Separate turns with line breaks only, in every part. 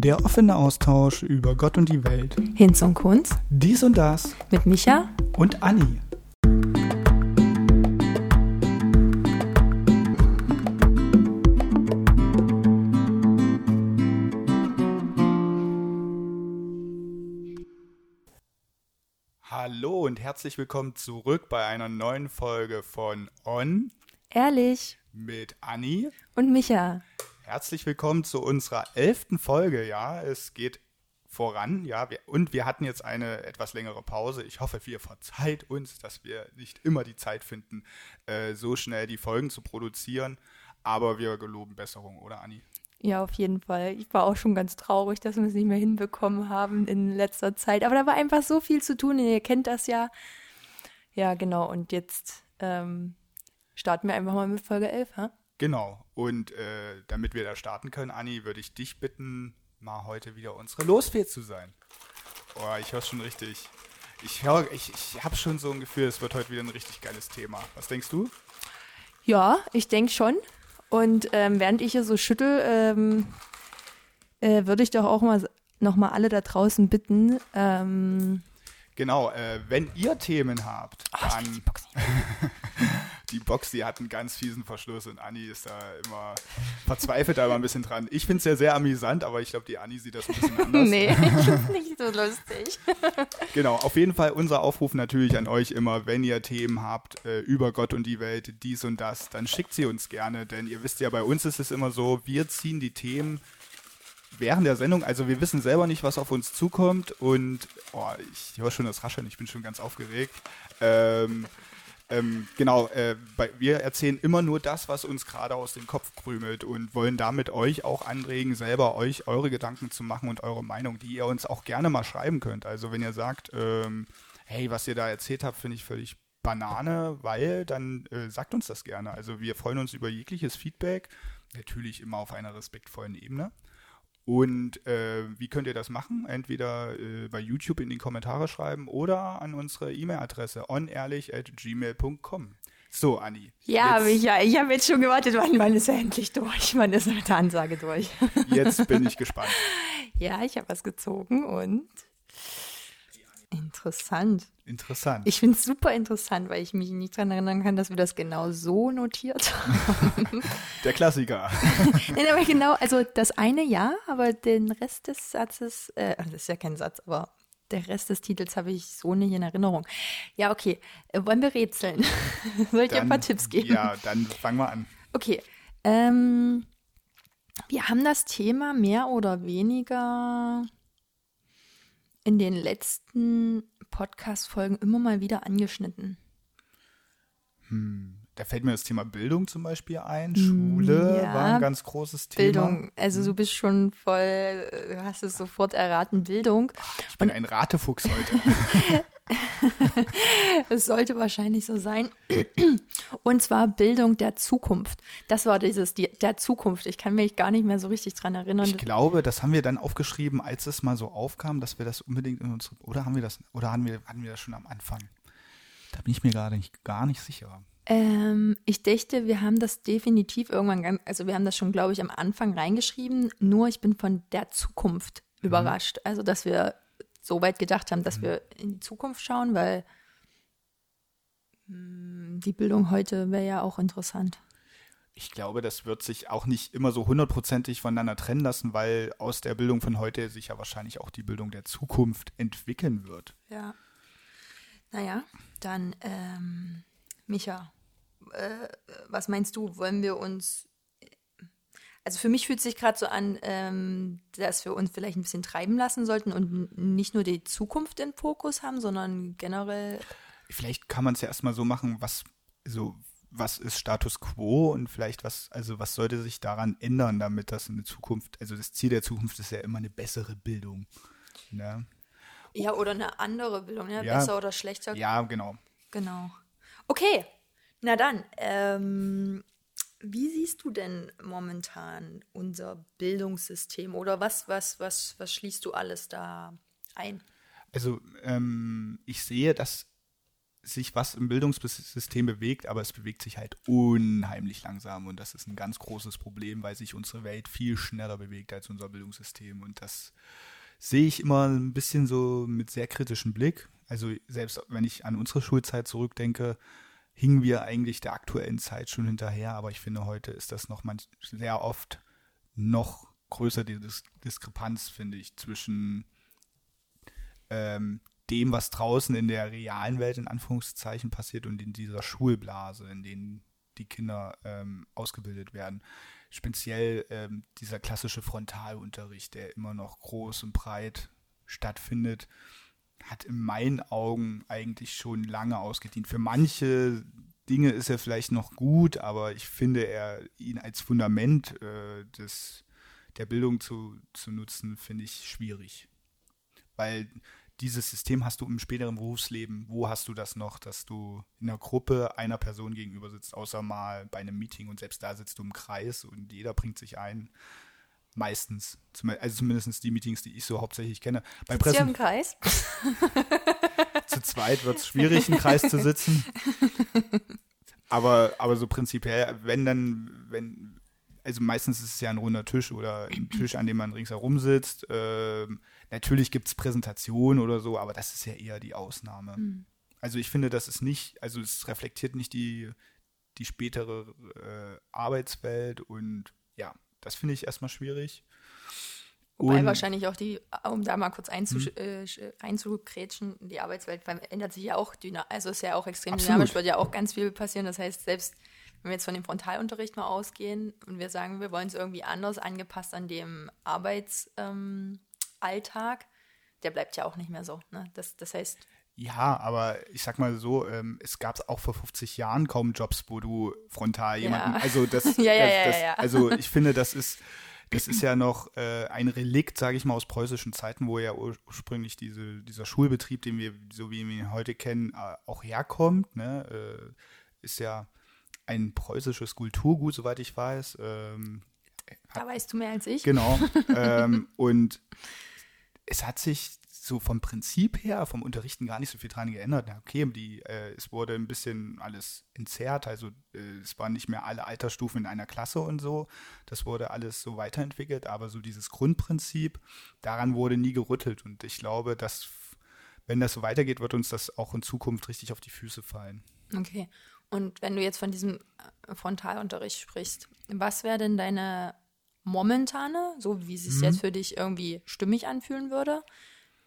Der offene Austausch über Gott und die Welt.
Hinz und Kunz
Dies und das.
mit Micha.
Und Anni. Hallo und herzlich willkommen zurück bei einer neuen Folge von On
Ehrlich.
mit Anni.
Und Micha.
Herzlich willkommen zu unserer elften Folge. Ja, es geht voran. Ja, wir, und wir hatten jetzt eine etwas längere Pause. Ich hoffe, ihr verzeiht uns, dass wir nicht immer die Zeit finden, äh, so schnell die Folgen zu produzieren. Aber wir geloben Besserung, oder Anni?
Ja, auf jeden Fall. Ich war auch schon ganz traurig, dass wir es nicht mehr hinbekommen haben in letzter Zeit. Aber da war einfach so viel zu tun. Ihr kennt das ja. Ja, genau. Und jetzt ähm, starten wir einfach mal mit Folge 11, ha?
Genau. Und äh, damit wir da starten können, Anni, würde ich dich bitten, mal heute wieder unsere Losfee zu sein. Oh, ich höre schon richtig. Ich, ich, ich habe schon so ein Gefühl, es wird heute wieder ein richtig geiles Thema. Was denkst du?
Ja, ich denke schon. Und ähm, während ich hier so schüttel, ähm, äh, würde ich doch auch mal nochmal alle da draußen bitten. Ähm,
Genau, äh, wenn ihr Themen habt,
oh,
dann
die Box
die hat einen ganz fiesen Verschluss und Anni ist da immer verzweifelt da immer ein bisschen dran. Ich finde es ja sehr amüsant, aber ich glaube, die Anni sieht das ein bisschen anders.
nee, ich finde nicht so lustig.
Genau, auf jeden Fall unser Aufruf natürlich an euch immer, wenn ihr Themen habt äh, über Gott und die Welt, dies und das, dann schickt sie uns gerne, denn ihr wisst ja, bei uns ist es immer so, wir ziehen die Themen während der Sendung, also wir wissen selber nicht, was auf uns zukommt und oh, ich höre schon das Rascheln, ich bin schon ganz aufgeregt. Ähm, ähm, genau, äh, bei, wir erzählen immer nur das, was uns gerade aus dem Kopf krümelt und wollen damit euch auch anregen, selber euch eure Gedanken zu machen und eure Meinung, die ihr uns auch gerne mal schreiben könnt. Also wenn ihr sagt, ähm, hey, was ihr da erzählt habt, finde ich völlig Banane, weil, dann äh, sagt uns das gerne. Also wir freuen uns über jegliches Feedback, natürlich immer auf einer respektvollen Ebene. Und äh, wie könnt ihr das machen? Entweder äh, bei YouTube in die Kommentare schreiben oder an unsere E-Mail-Adresse onehrlich.gmail.com. So, Anni.
Ja,
jetzt,
Micha, ich habe jetzt schon gewartet, wann, wann ist er endlich durch? Wann ist er mit der Ansage durch?
jetzt bin ich gespannt.
ja, ich habe was gezogen und interessant.
Interessant.
Ich finde es super interessant, weil ich mich nicht daran erinnern kann, dass wir das genau so notiert haben.
Der Klassiker.
Nein, aber genau, also das eine ja, aber den Rest des Satzes, äh, das ist ja kein Satz, aber der Rest des Titels habe ich so nicht in Erinnerung. Ja, okay. Äh, wollen wir rätseln? Soll ich dir ein paar Tipps geben?
Ja, dann fangen wir an.
Okay. Ähm, wir haben das Thema mehr oder weniger in den letzten Podcast-Folgen immer mal wieder angeschnitten.
Da fällt mir das Thema Bildung zum Beispiel ein. Schule
Hm, ja.
war ein ganz großes Thema.
Bildung. Also du bist schon voll, du hast es sofort erraten, Bildung.
Ich bin ein Ratefuchs heute.
Es sollte wahrscheinlich so sein. Und zwar Bildung der Zukunft. Das war dieses die, der Zukunft. Ich kann mich gar nicht mehr so richtig dran erinnern.
Ich glaube, das haben wir dann aufgeschrieben, als es mal so aufkam, dass wir das unbedingt in unsere, oder haben wir das, oder haben wir, hatten wir das schon am Anfang? Da bin ich mir gerade nicht, gar nicht sicher.
Ähm, ich dachte, wir haben das definitiv irgendwann, also wir haben das schon, glaube ich, am Anfang reingeschrieben. Nur ich bin von der Zukunft überrascht. Also, dass wir so weit gedacht haben, dass wir in die Zukunft schauen, weil mh, die Bildung heute wäre ja auch interessant.
Ich glaube, das wird sich auch nicht immer so hundertprozentig voneinander trennen lassen, weil aus der Bildung von heute sich ja wahrscheinlich auch die Bildung der Zukunft entwickeln wird.
Ja. Naja, dann, ähm, Micha, äh, was meinst du? Wollen wir uns. Also für mich fühlt es sich gerade so an, ähm, dass wir uns vielleicht ein bisschen treiben lassen sollten und nicht nur die Zukunft im Fokus haben, sondern generell.
Vielleicht kann man es ja erstmal so machen, was so was ist Status quo und vielleicht was also was sollte sich daran ändern, damit das in der Zukunft, also das Ziel der Zukunft ist ja immer eine bessere Bildung. Ne?
Ja, oder eine andere Bildung, ne?
Ja.
Besser oder schlechter.
Ja, genau.
Genau. Okay, na dann, ähm, wie siehst du denn momentan unser Bildungssystem oder was, was, was, was schließt du alles da ein?
Also ähm, ich sehe, dass sich was im Bildungssystem bewegt, aber es bewegt sich halt unheimlich langsam und das ist ein ganz großes Problem, weil sich unsere Welt viel schneller bewegt als unser Bildungssystem und das sehe ich immer ein bisschen so mit sehr kritischem Blick. Also selbst wenn ich an unsere Schulzeit zurückdenke, hingen wir eigentlich der aktuellen Zeit schon hinterher, aber ich finde, heute ist das noch manch, sehr oft noch größer die Dis Diskrepanz, finde ich, zwischen ähm, dem, was draußen in der realen Welt in Anführungszeichen passiert und in dieser Schulblase, in denen die Kinder ähm, ausgebildet werden. Speziell ähm, dieser klassische Frontalunterricht, der immer noch groß und breit stattfindet, hat in meinen Augen eigentlich schon lange ausgedient. Für manche Dinge ist er vielleicht noch gut, aber ich finde er ihn als Fundament äh, des, der Bildung zu, zu nutzen, finde ich schwierig. Weil dieses System hast du im späteren Berufsleben, wo hast du das noch, dass du in einer Gruppe einer Person gegenüber sitzt, außer mal bei einem Meeting und selbst da sitzt du im Kreis und jeder bringt sich ein. Meistens. Also zumindest die Meetings, die ich so hauptsächlich kenne.
Bei Sitzt Pressen, im Kreis?
zu zweit wird es schwierig, im Kreis zu sitzen. Aber, aber so prinzipiell, wenn dann, wenn, also meistens ist es ja ein runder Tisch oder ein Tisch, an dem man ringsherum sitzt. Ähm, natürlich gibt es Präsentationen oder so, aber das ist ja eher die Ausnahme. Mhm. Also ich finde, das ist nicht, also es reflektiert nicht die, die spätere äh, Arbeitswelt und ja, das finde ich erstmal schwierig.
Wobei und, wahrscheinlich auch die, um da mal kurz einzu, hm. äh, einzugrätschen, die Arbeitswelt ändert sich ja auch dynamisch, also ist ja auch extrem absolut. dynamisch, wird ja auch ganz viel passieren. Das heißt, selbst wenn wir jetzt von dem Frontalunterricht mal ausgehen und wir sagen, wir wollen es irgendwie anders angepasst an dem Arbeitsalltag, ähm, der bleibt ja auch nicht mehr so. Ne? Das, das heißt.
Ja, aber ich sag mal so, ähm, es gab auch vor 50 Jahren kaum Jobs, wo du frontal jemanden. Ja. Also das,
ja, ja,
das,
das, ja,
also ich finde, das ist. Das ist ja noch äh, ein Relikt, sage ich mal, aus preußischen Zeiten, wo ja ursprünglich diese, dieser Schulbetrieb, den wir, so wie wir ihn heute kennen, äh, auch herkommt. Ne? Äh, ist ja ein preußisches Kulturgut, soweit ich weiß. Ähm,
da weißt du mehr als ich.
Genau. ähm, und es hat sich so vom Prinzip her, vom Unterrichten gar nicht so viel dran geändert. Ja, okay, die, äh, es wurde ein bisschen alles entzerrt, also äh, es waren nicht mehr alle Altersstufen in einer Klasse und so. Das wurde alles so weiterentwickelt, aber so dieses Grundprinzip, daran wurde nie gerüttelt. Und ich glaube, dass, wenn das so weitergeht, wird uns das auch in Zukunft richtig auf die Füße fallen.
Okay. Und wenn du jetzt von diesem äh, Frontalunterricht sprichst, was wäre denn deine momentane, so wie es sich mhm. jetzt für dich irgendwie stimmig anfühlen würde,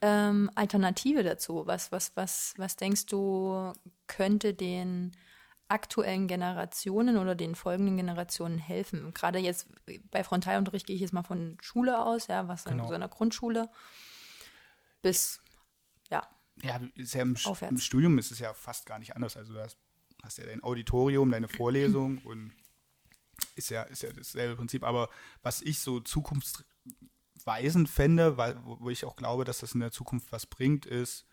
ähm, Alternative dazu? Was, was, was, was denkst du, könnte den aktuellen Generationen oder den folgenden Generationen helfen? Gerade jetzt bei Frontalunterricht gehe ich jetzt mal von Schule aus, ja, was genau. in so einer Grundschule bis ja.
Ja, ja im, im, Studium ist es ja fast gar nicht anders. Also du hast hast ja dein Auditorium, deine Vorlesung und ist ja, ist ja dasselbe Prinzip. Aber was ich so zukunftsweisend fände, weil, wo ich auch glaube, dass das in der Zukunft was bringt, ist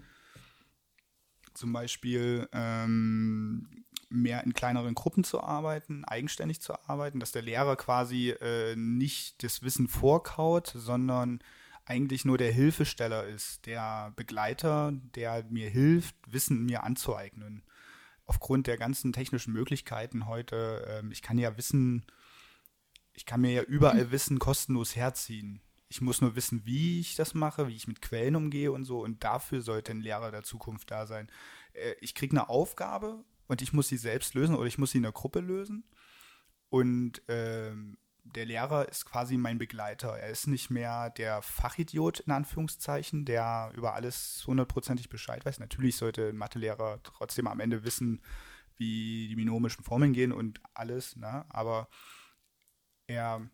zum Beispiel ähm, mehr in kleineren Gruppen zu arbeiten, eigenständig zu arbeiten, dass der Lehrer quasi äh, nicht das Wissen vorkaut, sondern eigentlich nur der Hilfesteller ist, der Begleiter, der mir hilft, Wissen mir anzueignen aufgrund der ganzen technischen Möglichkeiten heute, ähm, ich kann ja Wissen, ich kann mir ja überall. Wissen kostenlos herziehen. Ich muss nur wissen, wie ich das mache, wie ich mit Quellen umgehe und so. Und dafür sollte ein Lehrer der Zukunft da sein. Äh, ich kriege eine Aufgabe und ich muss sie selbst lösen oder ich muss sie in der Gruppe lösen. Und ähm, der Lehrer ist quasi mein Begleiter. Er ist nicht mehr der Fachidiot in Anführungszeichen, der über alles hundertprozentig Bescheid weiß. Natürlich sollte ein Mathelehrer trotzdem am Ende wissen, wie die binomischen Formeln gehen und alles, ne? aber er,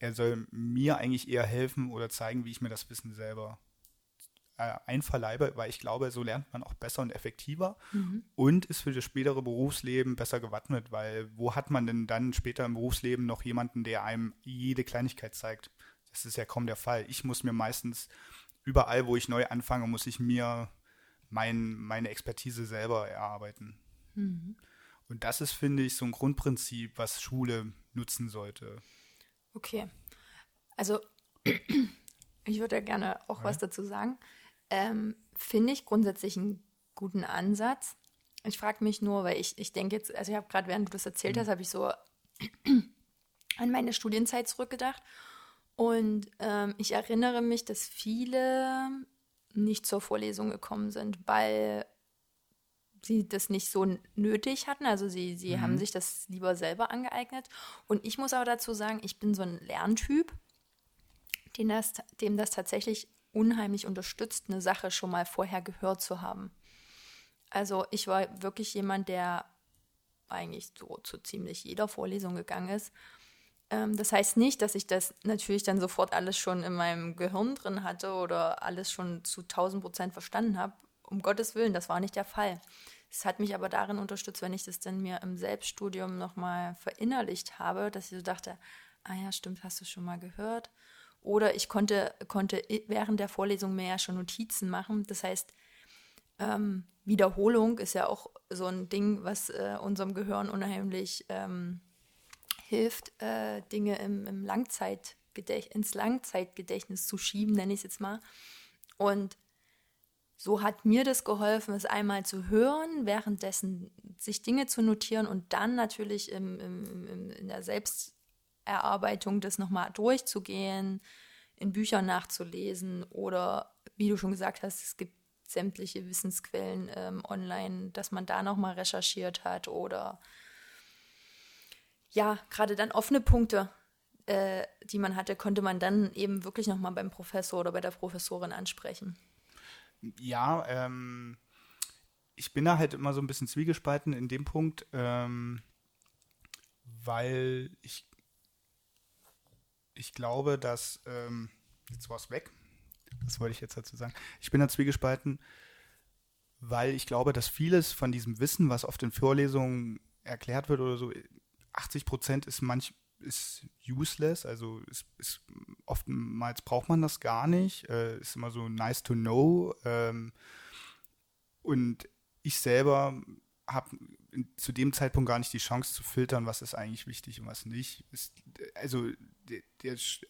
er soll mir eigentlich eher helfen oder zeigen, wie ich mir das Wissen selber äh, einverleibe, weil ich glaube, so lernt man auch besser und effektiver mhm. und ist für das spätere Berufsleben besser gewappnet, weil wo hat man denn dann später im Berufsleben noch jemanden, der einem jede Kleinigkeit zeigt? Das ist ja kaum der Fall. Ich muss mir meistens überall, wo ich neu anfange, muss ich mir mein, meine Expertise selber erarbeiten. Mhm. Und das ist, finde ich, so ein Grundprinzip, was Schule nutzen sollte.
Okay. Also, ich würde ja gerne auch ja. was dazu sagen. Ähm, Finde ich grundsätzlich einen guten Ansatz. ich frage mich nur, weil ich, ich denke jetzt, also ich habe gerade, während du das erzählt hast, habe ich so an meine Studienzeit zurückgedacht. Und ähm, ich erinnere mich, dass viele nicht zur Vorlesung gekommen sind, weil sie das nicht so nötig hatten. Also sie, sie mhm. haben sich das lieber selber angeeignet. Und ich muss aber dazu sagen, ich bin so ein Lerntyp, den das, dem das tatsächlich unheimlich unterstützt, eine Sache schon mal vorher gehört zu haben. Also ich war wirklich jemand, der eigentlich so zu ziemlich jeder Vorlesung gegangen ist. Ähm, das heißt nicht, dass ich das natürlich dann sofort alles schon in meinem Gehirn drin hatte oder alles schon zu 1000 Prozent verstanden habe. Um Gottes Willen, das war nicht der Fall. Es hat mich aber darin unterstützt, wenn ich das dann mir im Selbststudium nochmal verinnerlicht habe, dass ich so dachte, ah ja, stimmt, hast du schon mal gehört. Oder ich konnte, konnte während der Vorlesung mir ja schon Notizen machen. Das heißt, ähm, Wiederholung ist ja auch so ein Ding, was äh, unserem Gehirn unheimlich ähm, hilft, äh, Dinge im, im Langzeitgedächt ins Langzeitgedächtnis zu schieben, nenne ich es jetzt mal. Und so hat mir das geholfen, es einmal zu hören, währenddessen sich Dinge zu notieren und dann natürlich im, im, im, in der Selbsterarbeitung das nochmal durchzugehen, in Büchern nachzulesen oder, wie du schon gesagt hast, es gibt sämtliche Wissensquellen ähm, online, dass man da nochmal recherchiert hat oder ja, gerade dann offene Punkte, äh, die man hatte, konnte man dann eben wirklich nochmal beim Professor oder bei der Professorin ansprechen.
Ja, ähm, ich bin da halt immer so ein bisschen zwiegespalten in dem Punkt, ähm, weil ich, ich glaube, dass, ähm, jetzt war es weg, was wollte ich jetzt dazu sagen? Ich bin da zwiegespalten, weil ich glaube, dass vieles von diesem Wissen, was oft in Vorlesungen erklärt wird oder so, 80 Prozent ist manch ist useless, also ist, ist, oftmals braucht man das gar nicht, äh, ist immer so nice to know. Ähm, und ich selber habe zu dem Zeitpunkt gar nicht die Chance zu filtern, was ist eigentlich wichtig und was nicht. Ist, also, der,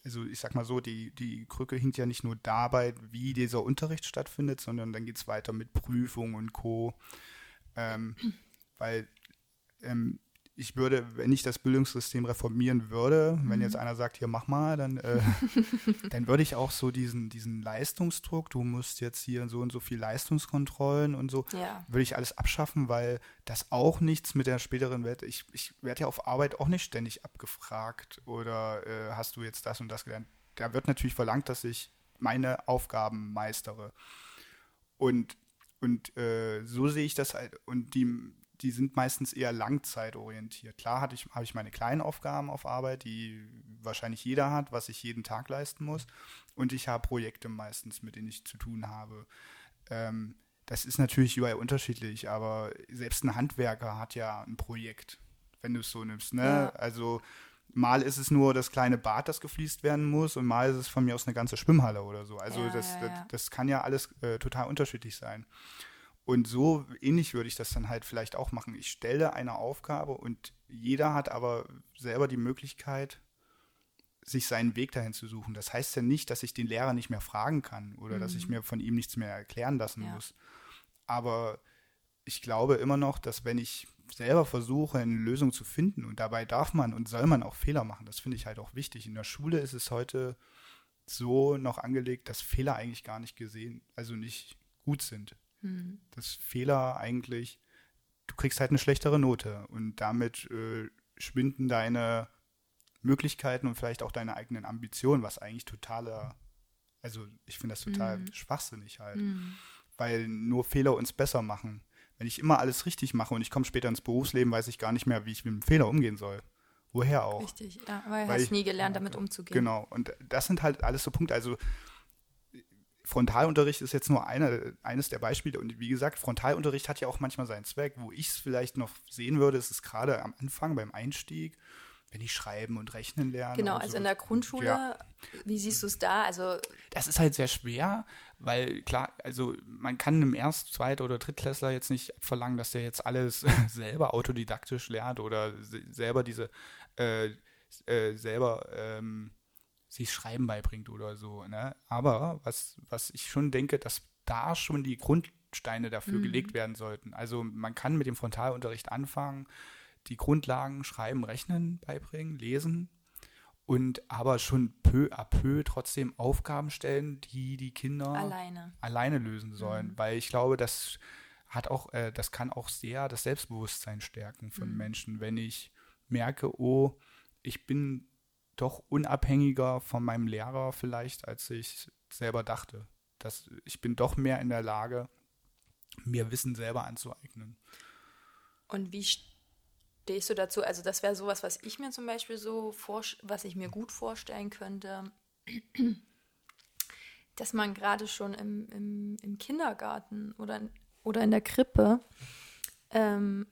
also ich sag mal so, die, die Krücke hinkt ja nicht nur dabei, wie dieser Unterricht stattfindet, sondern dann geht es weiter mit Prüfung und Co. Ähm, weil ähm, ich würde, wenn ich das Bildungssystem reformieren würde, mhm. wenn jetzt einer sagt, hier mach mal, dann, äh, dann würde ich auch so diesen, diesen Leistungsdruck, du musst jetzt hier so und so viel Leistungskontrollen und so, ja. würde ich alles abschaffen, weil das auch nichts mit der späteren Welt, ich, ich werde ja auf Arbeit auch nicht ständig abgefragt oder äh, hast du jetzt das und das gelernt. Da wird natürlich verlangt, dass ich meine Aufgaben meistere. Und, und äh, so sehe ich das halt. Und die, die sind meistens eher langzeitorientiert. Klar hatte ich, habe ich meine kleinen Aufgaben auf Arbeit, die wahrscheinlich jeder hat, was ich jeden Tag leisten muss. Und ich habe Projekte meistens, mit denen ich zu tun habe. Ähm, das ist natürlich überall unterschiedlich, aber selbst ein Handwerker hat ja ein Projekt, wenn du es so nimmst. Ne? Ja. Also mal ist es nur das kleine Bad, das gefliest werden muss, und mal ist es von mir aus eine ganze Schwimmhalle oder so. Also ja, das, ja, das, das, kann ja alles äh, total unterschiedlich sein. Und so ähnlich würde ich das dann halt vielleicht auch machen. Ich stelle eine Aufgabe und jeder hat aber selber die Möglichkeit, sich seinen Weg dahin zu suchen. Das heißt ja nicht, dass ich den Lehrer nicht mehr fragen kann oder mhm. dass ich mhm. mir von ihm nichts mehr erklären lassen ja. muss. Aber ich glaube immer noch, dass wenn ich selber versuche, eine Lösung zu finden und dabei darf man und soll man auch Fehler machen, das finde ich halt auch wichtig. In der Schule ist es heute so noch angelegt, dass Fehler eigentlich gar nicht gesehen, also nicht gut sind. Mhm. Dass Fehler eigentlich, du kriegst halt eine schlechtere Note und damit äh, schwinden deine Möglichkeiten und vielleicht auch deine eigenen Ambitionen, was eigentlich totaler, also ich finde das total mhm. schwachsinnig halt, mhm. weil nur Fehler uns besser machen. Wenn ich immer alles richtig mache und ich komme später ins Berufsleben, weiß ich gar nicht mehr, wie ich mit dem Fehler umgehen soll. Woher auch?
Richtig, ja, weil, weil hast ich, nie gelernt, damit umzugehen.
Genau, und das sind halt alles so Punkte. Also Frontalunterricht ist jetzt nur eine, eines der Beispiele. Und wie gesagt, Frontalunterricht hat ja auch manchmal seinen Zweck. Wo ich es vielleicht noch sehen würde, ist es gerade am Anfang beim Einstieg, wenn ich schreiben und rechnen lerne.
Genau, also so. in der Grundschule, ja. wie siehst du es da? Also
das ist halt sehr schwer, weil klar, also man kann einem Erst-, Zweit- oder Drittklässler jetzt nicht verlangen, dass der jetzt alles selber autodidaktisch lernt oder selber diese äh, äh, selber ähm, sich Schreiben beibringt oder so. Ne? Aber was, was ich schon denke, dass da schon die Grund, Grundsteine dafür mhm. gelegt werden sollten. Also man kann mit dem Frontalunterricht anfangen, die Grundlagen Schreiben, Rechnen beibringen, Lesen und aber schon peu à peu trotzdem Aufgaben stellen, die die Kinder
alleine,
alleine lösen sollen. Mhm. Weil ich glaube, das hat auch, äh, das kann auch sehr das Selbstbewusstsein stärken von mhm. Menschen, wenn ich merke, oh, ich bin doch unabhängiger von meinem Lehrer vielleicht, als ich selber dachte. Dass ich bin doch mehr in der Lage, mir Wissen selber anzueignen.
Und wie stehst du dazu? Also das wäre sowas, was ich mir zum Beispiel so, was ich mir gut vorstellen könnte, dass man gerade schon im, im, im, Kindergarten oder, oder in der Krippe, ähm,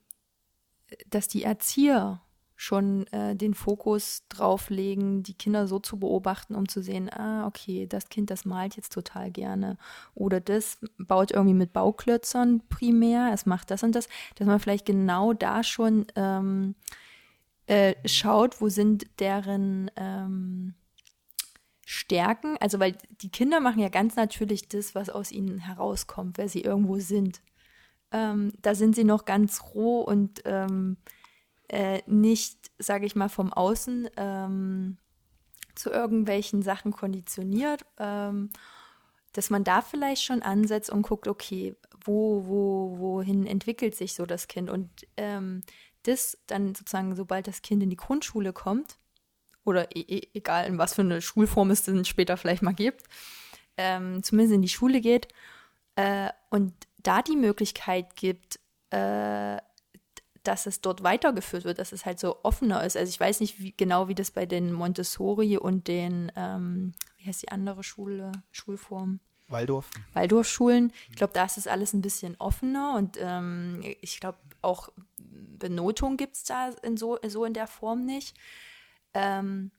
dass die Erzieher schon äh, den Fokus drauf legen, die Kinder so zu beobachten, um zu sehen, ah, okay, das Kind, das malt jetzt total gerne. Oder das baut irgendwie mit Bauklötzern primär, es macht das und das, dass man vielleicht genau da schon ähm, äh, schaut, wo sind deren ähm, Stärken. Also, weil die Kinder machen ja ganz natürlich das, was aus ihnen herauskommt, wer sie irgendwo sind. Ähm, da sind sie noch ganz roh und ähm, äh, nicht, sage ich mal, vom Außen ähm, zu irgendwelchen Sachen konditioniert, ähm, dass man da vielleicht schon ansetzt und guckt, okay, wo, wo, wohin entwickelt sich so das Kind? Und ähm, das dann sozusagen, sobald das Kind in die Grundschule kommt, oder e e egal in was für eine Schulform es denn später vielleicht mal gibt, ähm, zumindest in die Schule geht äh, und da die Möglichkeit gibt, äh, dass es dort weitergeführt wird, dass es halt so offener ist. Also ich weiß nicht wie, genau, wie das bei den Montessori und den, ähm, wie heißt die andere Schule, Schulform?
Waldorf.
Waldorfschulen. Ich glaube, da ist es alles ein bisschen offener und ähm, ich glaube auch Benotung gibt es da in so, so in der Form nicht. Ähm,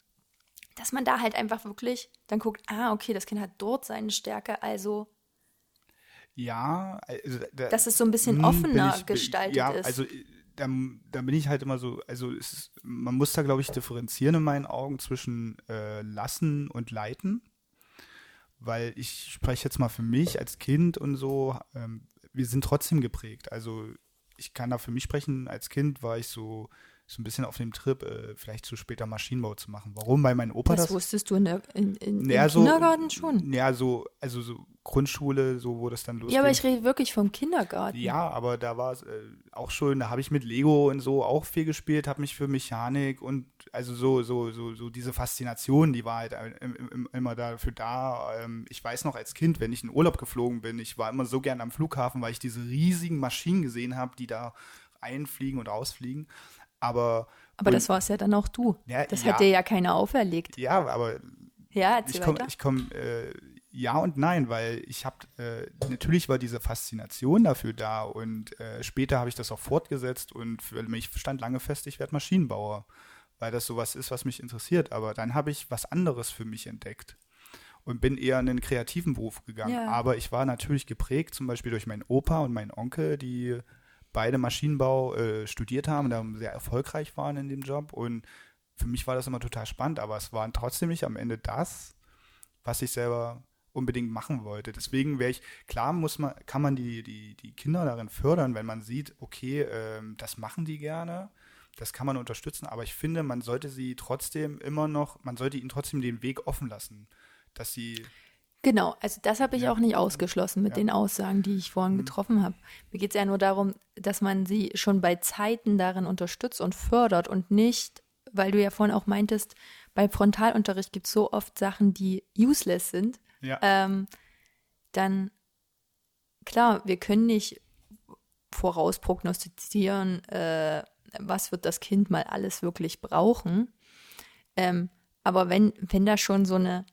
dass man da halt einfach wirklich dann guckt, ah, okay, das Kind hat dort seine Stärke, also
ja, also
da, dass es so ein bisschen hm, offener ich, gestaltet
ja,
ist.
Also da, da bin ich halt immer so, also ist, man muss da, glaube ich, differenzieren in meinen Augen zwischen äh, lassen und leiten. Weil ich spreche jetzt mal für mich als Kind und so, ähm, wir sind trotzdem geprägt. Also ich kann da für mich sprechen, als Kind war ich so so ein bisschen auf dem Trip, äh, vielleicht zu später Maschinenbau zu machen. Warum? Weil mein Opa
das.
Das
wusstest du in der, in, in, naja, im so, Kindergarten schon?
Ja, so, also so Grundschule, so wo das dann losgeht.
Ja, aber ich rede wirklich vom Kindergarten.
Ja, aber da war es äh, auch schön, da habe ich mit Lego und so auch viel gespielt, habe mich für Mechanik und also so, so, so, so diese Faszination, die war halt äh, immer dafür da. Ähm, ich weiß noch als Kind, wenn ich in Urlaub geflogen bin, ich war immer so gern am Flughafen, weil ich diese riesigen Maschinen gesehen habe, die da einfliegen und rausfliegen. Aber,
aber das war es ja dann auch du. Ja, das ja, hat dir ja keiner auferlegt.
Ja, aber
ja,
ich komme, ich komme, äh, ja und nein, weil ich habe, äh, natürlich war diese Faszination dafür da und äh, später habe ich das auch fortgesetzt und für mich stand lange fest, ich werde Maschinenbauer, weil das sowas ist, was mich interessiert. Aber dann habe ich was anderes für mich entdeckt und bin eher in einen kreativen Beruf gegangen. Ja. Aber ich war natürlich geprägt, zum Beispiel durch meinen Opa und meinen Onkel, die beide Maschinenbau äh, studiert haben, da sehr erfolgreich waren in dem Job. Und für mich war das immer total spannend, aber es war trotzdem nicht am Ende das, was ich selber unbedingt machen wollte. Deswegen wäre ich, klar muss man, kann man die, die, die Kinder darin fördern, wenn man sieht, okay, ähm, das machen die gerne, das kann man unterstützen, aber ich finde, man sollte sie trotzdem immer noch, man sollte ihnen trotzdem den Weg offen lassen, dass sie
Genau, also das habe ich ja. auch nicht ausgeschlossen mit ja. den Aussagen, die ich vorhin mhm. getroffen habe. Mir geht es ja nur darum, dass man sie schon bei Zeiten darin unterstützt und fördert und nicht, weil du ja vorhin auch meintest, bei Frontalunterricht gibt es so oft Sachen, die useless sind.
Ja.
Ähm, dann, klar, wir können nicht vorausprognostizieren, äh, was wird das Kind mal alles wirklich brauchen. Ähm, aber wenn, wenn da schon so eine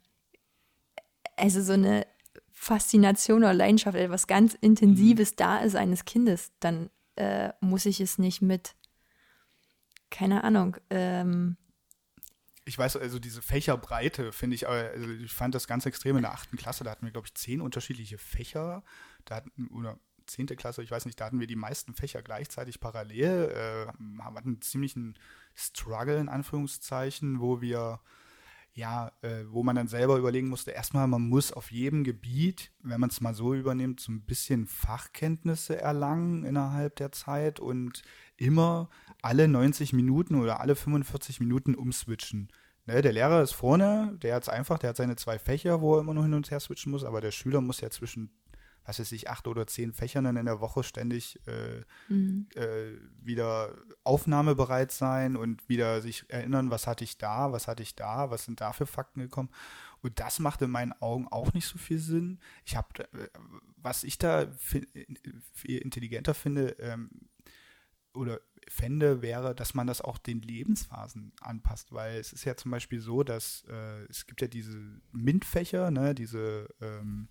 also so eine Faszination oder Leidenschaft, etwas ganz Intensives mhm. da ist eines Kindes, dann äh, muss ich es nicht mit, keine Ahnung, ähm,
ich weiß, also diese Fächerbreite finde ich, also ich fand das ganz extrem in der achten Klasse, da hatten wir, glaube ich, zehn unterschiedliche Fächer, da hatten, oder zehnte Klasse, ich weiß nicht, da hatten wir die meisten Fächer gleichzeitig parallel, äh, hatten ziemlich einen Struggle in Anführungszeichen, wo wir ja, äh, wo man dann selber überlegen musste, erstmal, man muss auf jedem Gebiet, wenn man es mal so übernimmt, so ein bisschen Fachkenntnisse erlangen innerhalb der Zeit und immer alle 90 Minuten oder alle 45 Minuten umswitchen. Ne, der Lehrer ist vorne, der hat es einfach, der hat seine zwei Fächer, wo er immer nur hin und her switchen muss, aber der Schüler muss ja zwischen was weiß ich, acht oder zehn Fächern dann in der Woche ständig äh, mhm. äh, wieder aufnahmebereit sein und wieder sich erinnern, was hatte ich da, was hatte ich da, was sind da für Fakten gekommen. Und das macht in meinen Augen auch nicht so viel Sinn. Ich habe, äh, was ich da viel intelligenter finde, ähm, oder fände, wäre, dass man das auch den Lebensphasen anpasst, weil es ist ja zum Beispiel so, dass äh, es gibt ja diese MINT-Fächer, ne, diese ähm,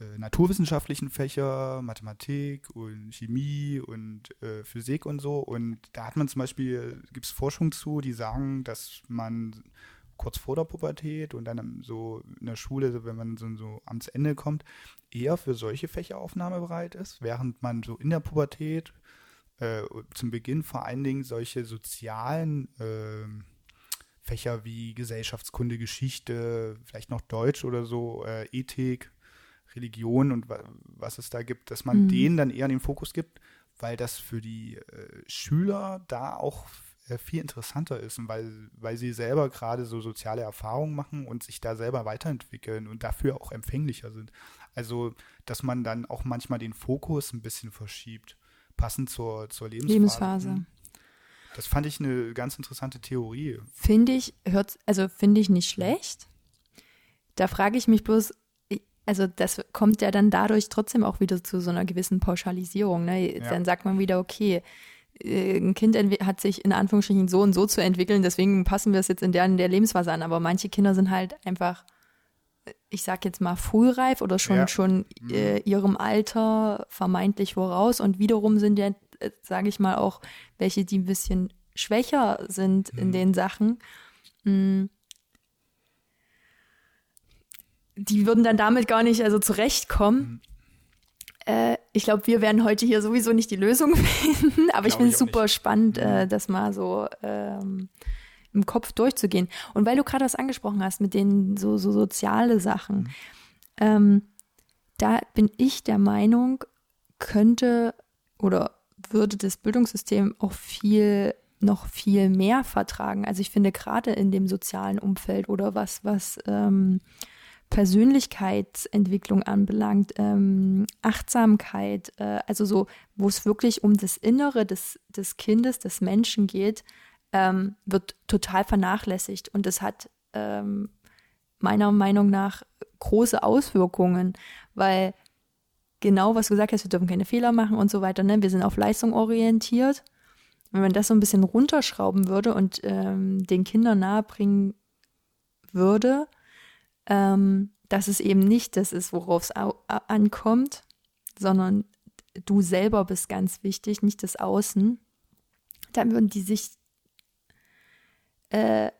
äh, naturwissenschaftlichen Fächer, Mathematik und Chemie und äh, Physik und so. Und da hat man zum Beispiel, gibt es Forschung zu, die sagen, dass man kurz vor der Pubertät und dann so in der Schule, wenn man so, so ans Ende kommt, eher für solche Fächer aufnahmebereit ist, während man so in der Pubertät äh, zum Beginn vor allen Dingen solche sozialen äh, Fächer wie Gesellschaftskunde, Geschichte, vielleicht noch Deutsch oder so, äh, Ethik, Religion und was es da gibt, dass man mhm. denen dann eher den Fokus gibt, weil das für die äh, Schüler da auch äh, viel interessanter ist und weil, weil sie selber gerade so soziale Erfahrungen machen und sich da selber weiterentwickeln und dafür auch empfänglicher sind. Also, dass man dann auch manchmal den Fokus ein bisschen verschiebt, passend zur, zur Lebensphase. Lebensphase. Mhm. Das fand ich eine ganz interessante Theorie.
Finde ich, hört, also finde ich nicht schlecht. Da frage ich mich bloß, also das kommt ja dann dadurch trotzdem auch wieder zu so einer gewissen Pauschalisierung. Ne? Ja. Dann sagt man wieder, okay, äh, ein Kind hat sich in Anführungsstrichen so und so zu entwickeln, deswegen passen wir es jetzt in der, in der Lebensphase an. Aber manche Kinder sind halt einfach, ich sag jetzt mal, frühreif oder schon, ja. schon mhm. äh, ihrem Alter vermeintlich voraus. Und wiederum sind ja, äh, sage ich mal, auch welche, die ein bisschen schwächer sind mhm. in den Sachen. Mhm die würden dann damit gar nicht also zurechtkommen. Mhm. Äh, ich glaube, wir werden heute hier sowieso nicht die Lösung finden, aber ich finde es super nicht. spannend, äh, mhm. das mal so ähm, im Kopf durchzugehen. Und weil du gerade was angesprochen hast mit den so, so soziale Sachen, mhm. ähm, da bin ich der Meinung, könnte oder würde das Bildungssystem auch viel noch viel mehr vertragen. Also ich finde gerade in dem sozialen Umfeld oder was, was ähm, Persönlichkeitsentwicklung anbelangt, ähm, Achtsamkeit, äh, also so, wo es wirklich um das Innere des, des Kindes, des Menschen geht, ähm, wird total vernachlässigt. Und das hat ähm, meiner Meinung nach große Auswirkungen, weil genau, was du gesagt hast, wir dürfen keine Fehler machen und so weiter, ne? wir sind auf Leistung orientiert. Wenn man das so ein bisschen runterschrauben würde und ähm, den Kindern nahebringen würde, ähm, dass es eben nicht das ist, worauf es ankommt, sondern du selber bist ganz wichtig, nicht das Außen, dann würden die sich äh,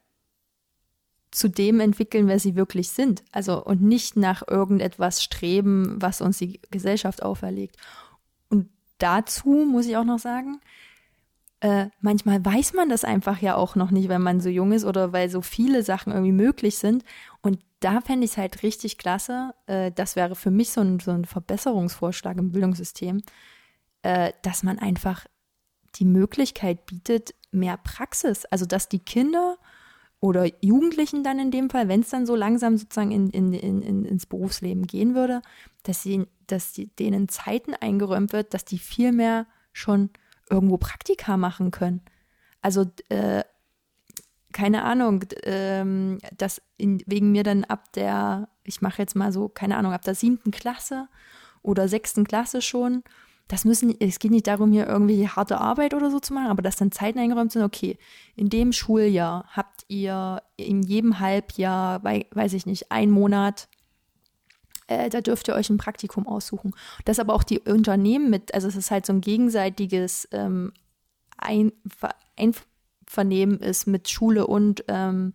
zu dem entwickeln, wer sie wirklich sind. Also und nicht nach irgendetwas streben, was uns die Gesellschaft auferlegt. Und dazu muss ich auch noch sagen, äh, manchmal weiß man das einfach ja auch noch nicht, wenn man so jung ist oder weil so viele Sachen irgendwie möglich sind. Da fände ich es halt richtig klasse. Äh, das wäre für mich so ein, so ein Verbesserungsvorschlag im Bildungssystem, äh, dass man einfach die Möglichkeit bietet, mehr Praxis. Also, dass die Kinder oder Jugendlichen dann in dem Fall, wenn es dann so langsam sozusagen in, in, in, ins Berufsleben gehen würde, dass, sie, dass die, denen Zeiten eingeräumt wird, dass die viel mehr schon irgendwo Praktika machen können. Also äh, keine Ahnung, ähm, dass in, wegen mir dann ab der, ich mache jetzt mal so, keine Ahnung, ab der siebten Klasse oder sechsten Klasse schon, das müssen, es geht nicht darum, hier irgendwie harte Arbeit oder so zu machen, aber dass dann Zeiten eingeräumt sind, okay, in dem Schuljahr habt ihr in jedem Halbjahr, weiß ich nicht, ein Monat, äh, da dürft ihr euch ein Praktikum aussuchen. Das aber auch die Unternehmen mit, also es ist halt so ein gegenseitiges ähm, ein, ein, Vernehmen ist mit Schule und ähm,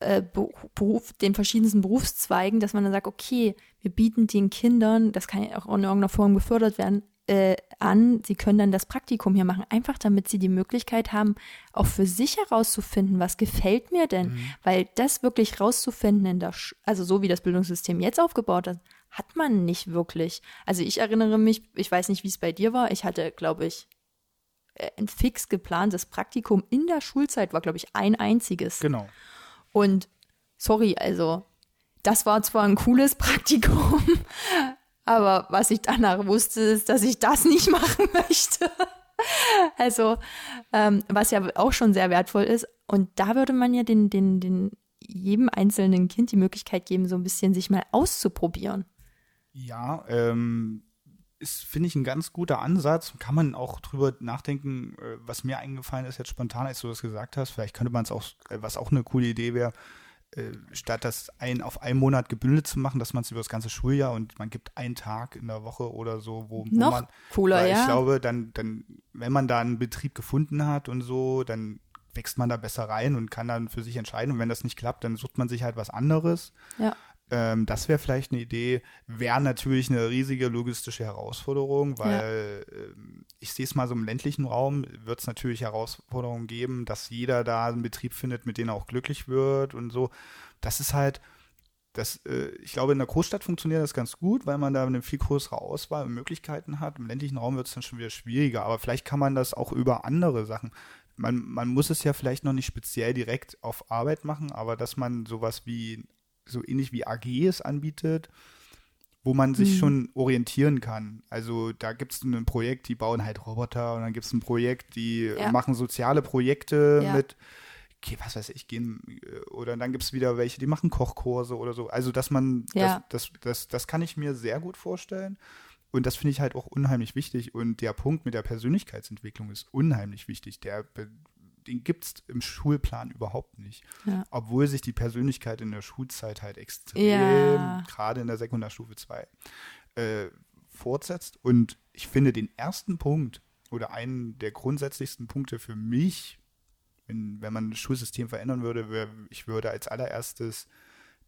äh, Beruf, den verschiedensten Berufszweigen, dass man dann sagt, okay, wir bieten den Kindern, das kann ja auch in irgendeiner Form gefördert werden, äh, an, sie können dann das Praktikum hier machen, einfach damit sie die Möglichkeit haben, auch für sich herauszufinden, was gefällt mir denn, mhm. weil das wirklich rauszufinden in der, Sch also so wie das Bildungssystem jetzt aufgebaut ist, hat man nicht wirklich. Also ich erinnere mich, ich weiß nicht, wie es bei dir war, ich hatte, glaube ich, ein fix geplantes Praktikum in der Schulzeit war, glaube ich, ein einziges.
Genau.
Und sorry, also das war zwar ein cooles Praktikum, aber was ich danach wusste, ist, dass ich das nicht machen möchte. Also, ähm, was ja auch schon sehr wertvoll ist. Und da würde man ja den, den, den jedem einzelnen Kind die Möglichkeit geben, so ein bisschen sich mal auszuprobieren.
Ja, ähm, ist, finde ich, ein ganz guter Ansatz. Kann man auch drüber nachdenken, äh, was mir eingefallen ist jetzt spontan, als du das gesagt hast. Vielleicht könnte man es auch, äh, was auch eine coole Idee wäre, äh, statt das ein auf einen Monat gebündelt zu machen, dass man es über das ganze Schuljahr und man gibt einen Tag in der Woche oder so, wo, wo
Noch
man
cooler, ja.
ich glaube, dann, dann, wenn man da einen Betrieb gefunden hat und so, dann wächst man da besser rein und kann dann für sich entscheiden. Und wenn das nicht klappt, dann sucht man sich halt was anderes.
Ja.
Ähm, das wäre vielleicht eine Idee, wäre natürlich eine riesige logistische Herausforderung, weil ja. ähm, ich sehe es mal so im ländlichen Raum, wird es natürlich Herausforderungen geben, dass jeder da einen Betrieb findet, mit dem er auch glücklich wird und so. Das ist halt, das, äh, ich glaube, in der Großstadt funktioniert das ganz gut, weil man da eine viel größere Auswahl und Möglichkeiten hat. Im ländlichen Raum wird es dann schon wieder schwieriger, aber vielleicht kann man das auch über andere Sachen. Man, man muss es ja vielleicht noch nicht speziell direkt auf Arbeit machen, aber dass man sowas wie so ähnlich wie AGs anbietet, wo man sich mhm. schon orientieren kann. Also da gibt es ein Projekt, die bauen halt Roboter und dann gibt es ein Projekt, die ja. machen soziale Projekte ja. mit, okay, was weiß ich, gehen, äh, oder dann gibt es wieder welche, die machen Kochkurse oder so. Also dass man, ja. das, das, das, das kann ich mir sehr gut vorstellen. Und das finde ich halt auch unheimlich wichtig. Und der Punkt mit der Persönlichkeitsentwicklung ist unheimlich wichtig. Der den gibt es im Schulplan überhaupt nicht. Ja. Obwohl sich die Persönlichkeit in der Schulzeit halt extrem, ja. gerade in der Sekundarstufe 2, äh, fortsetzt. Und ich finde den ersten Punkt oder einen der grundsätzlichsten Punkte für mich, wenn, wenn man das Schulsystem verändern würde, wär, ich würde als allererstes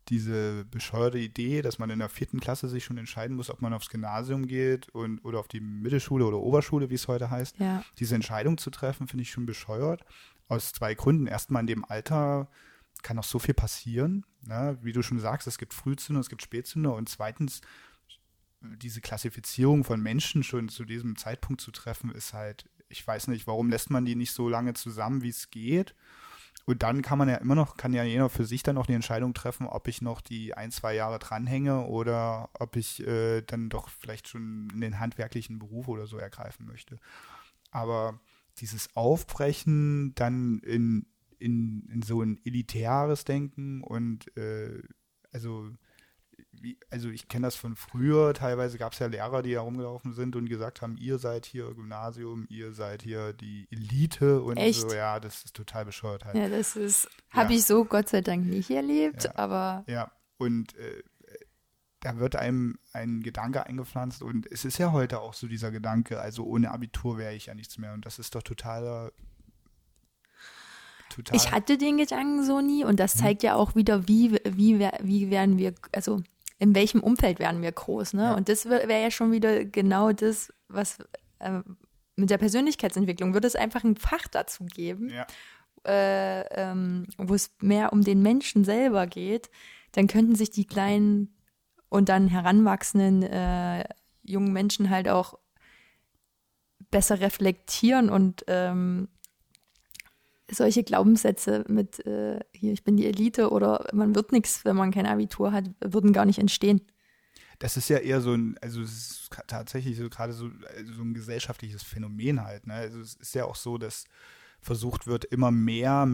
diese bescheuerte Idee, dass man in der vierten Klasse sich schon entscheiden muss, ob man aufs Gymnasium geht und oder auf die Mittelschule oder Oberschule, wie es heute heißt.
Ja.
Diese Entscheidung zu treffen, finde ich schon bescheuert. Aus zwei Gründen. Erstmal in dem Alter kann noch so viel passieren. Ne? Wie du schon sagst, es gibt Frühzünder, es gibt Spätzünder. Und zweitens, diese Klassifizierung von Menschen schon zu diesem Zeitpunkt zu treffen, ist halt, ich weiß nicht, warum lässt man die nicht so lange zusammen, wie es geht. Und dann kann man ja immer noch, kann ja jeder für sich dann auch die Entscheidung treffen, ob ich noch die ein, zwei Jahre dranhänge oder ob ich äh, dann doch vielleicht schon in den handwerklichen Beruf oder so ergreifen möchte. Aber dieses Aufbrechen dann in, in, in so ein elitäres Denken und äh, also wie, also ich kenne das von früher, teilweise gab es ja Lehrer, die herumgelaufen sind und gesagt haben, ihr seid hier Gymnasium, ihr seid hier die Elite und
Echt?
so, ja, das ist total bescheuert halt.
Ja, das ist, habe ich so Gott sei Dank nicht erlebt,
ja.
aber.
Ja, und äh, da wird einem ein Gedanke eingepflanzt und es ist ja heute auch so dieser Gedanke, also ohne Abitur wäre ich ja nichts mehr und das ist doch totaler
Total. Ich hatte den Gedanken so nie und das hm. zeigt ja auch wieder, wie, wie, wie werden wir, also in welchem Umfeld werden wir groß, ne? Ja. Und das wäre wär ja schon wieder genau das, was äh, mit der Persönlichkeitsentwicklung würde es einfach ein Fach dazu geben,
ja.
äh, ähm, wo es mehr um den Menschen selber geht, dann könnten sich die kleinen und dann heranwachsenden äh, jungen Menschen halt auch besser reflektieren und ähm, solche Glaubenssätze mit äh, hier, ich bin die Elite oder man wird nichts, wenn man kein Abitur hat, würden gar nicht entstehen.
Das ist ja eher so ein, also es ist tatsächlich so gerade so, also so ein gesellschaftliches Phänomen halt. Ne? Also es ist ja auch so, dass versucht wird, immer mehr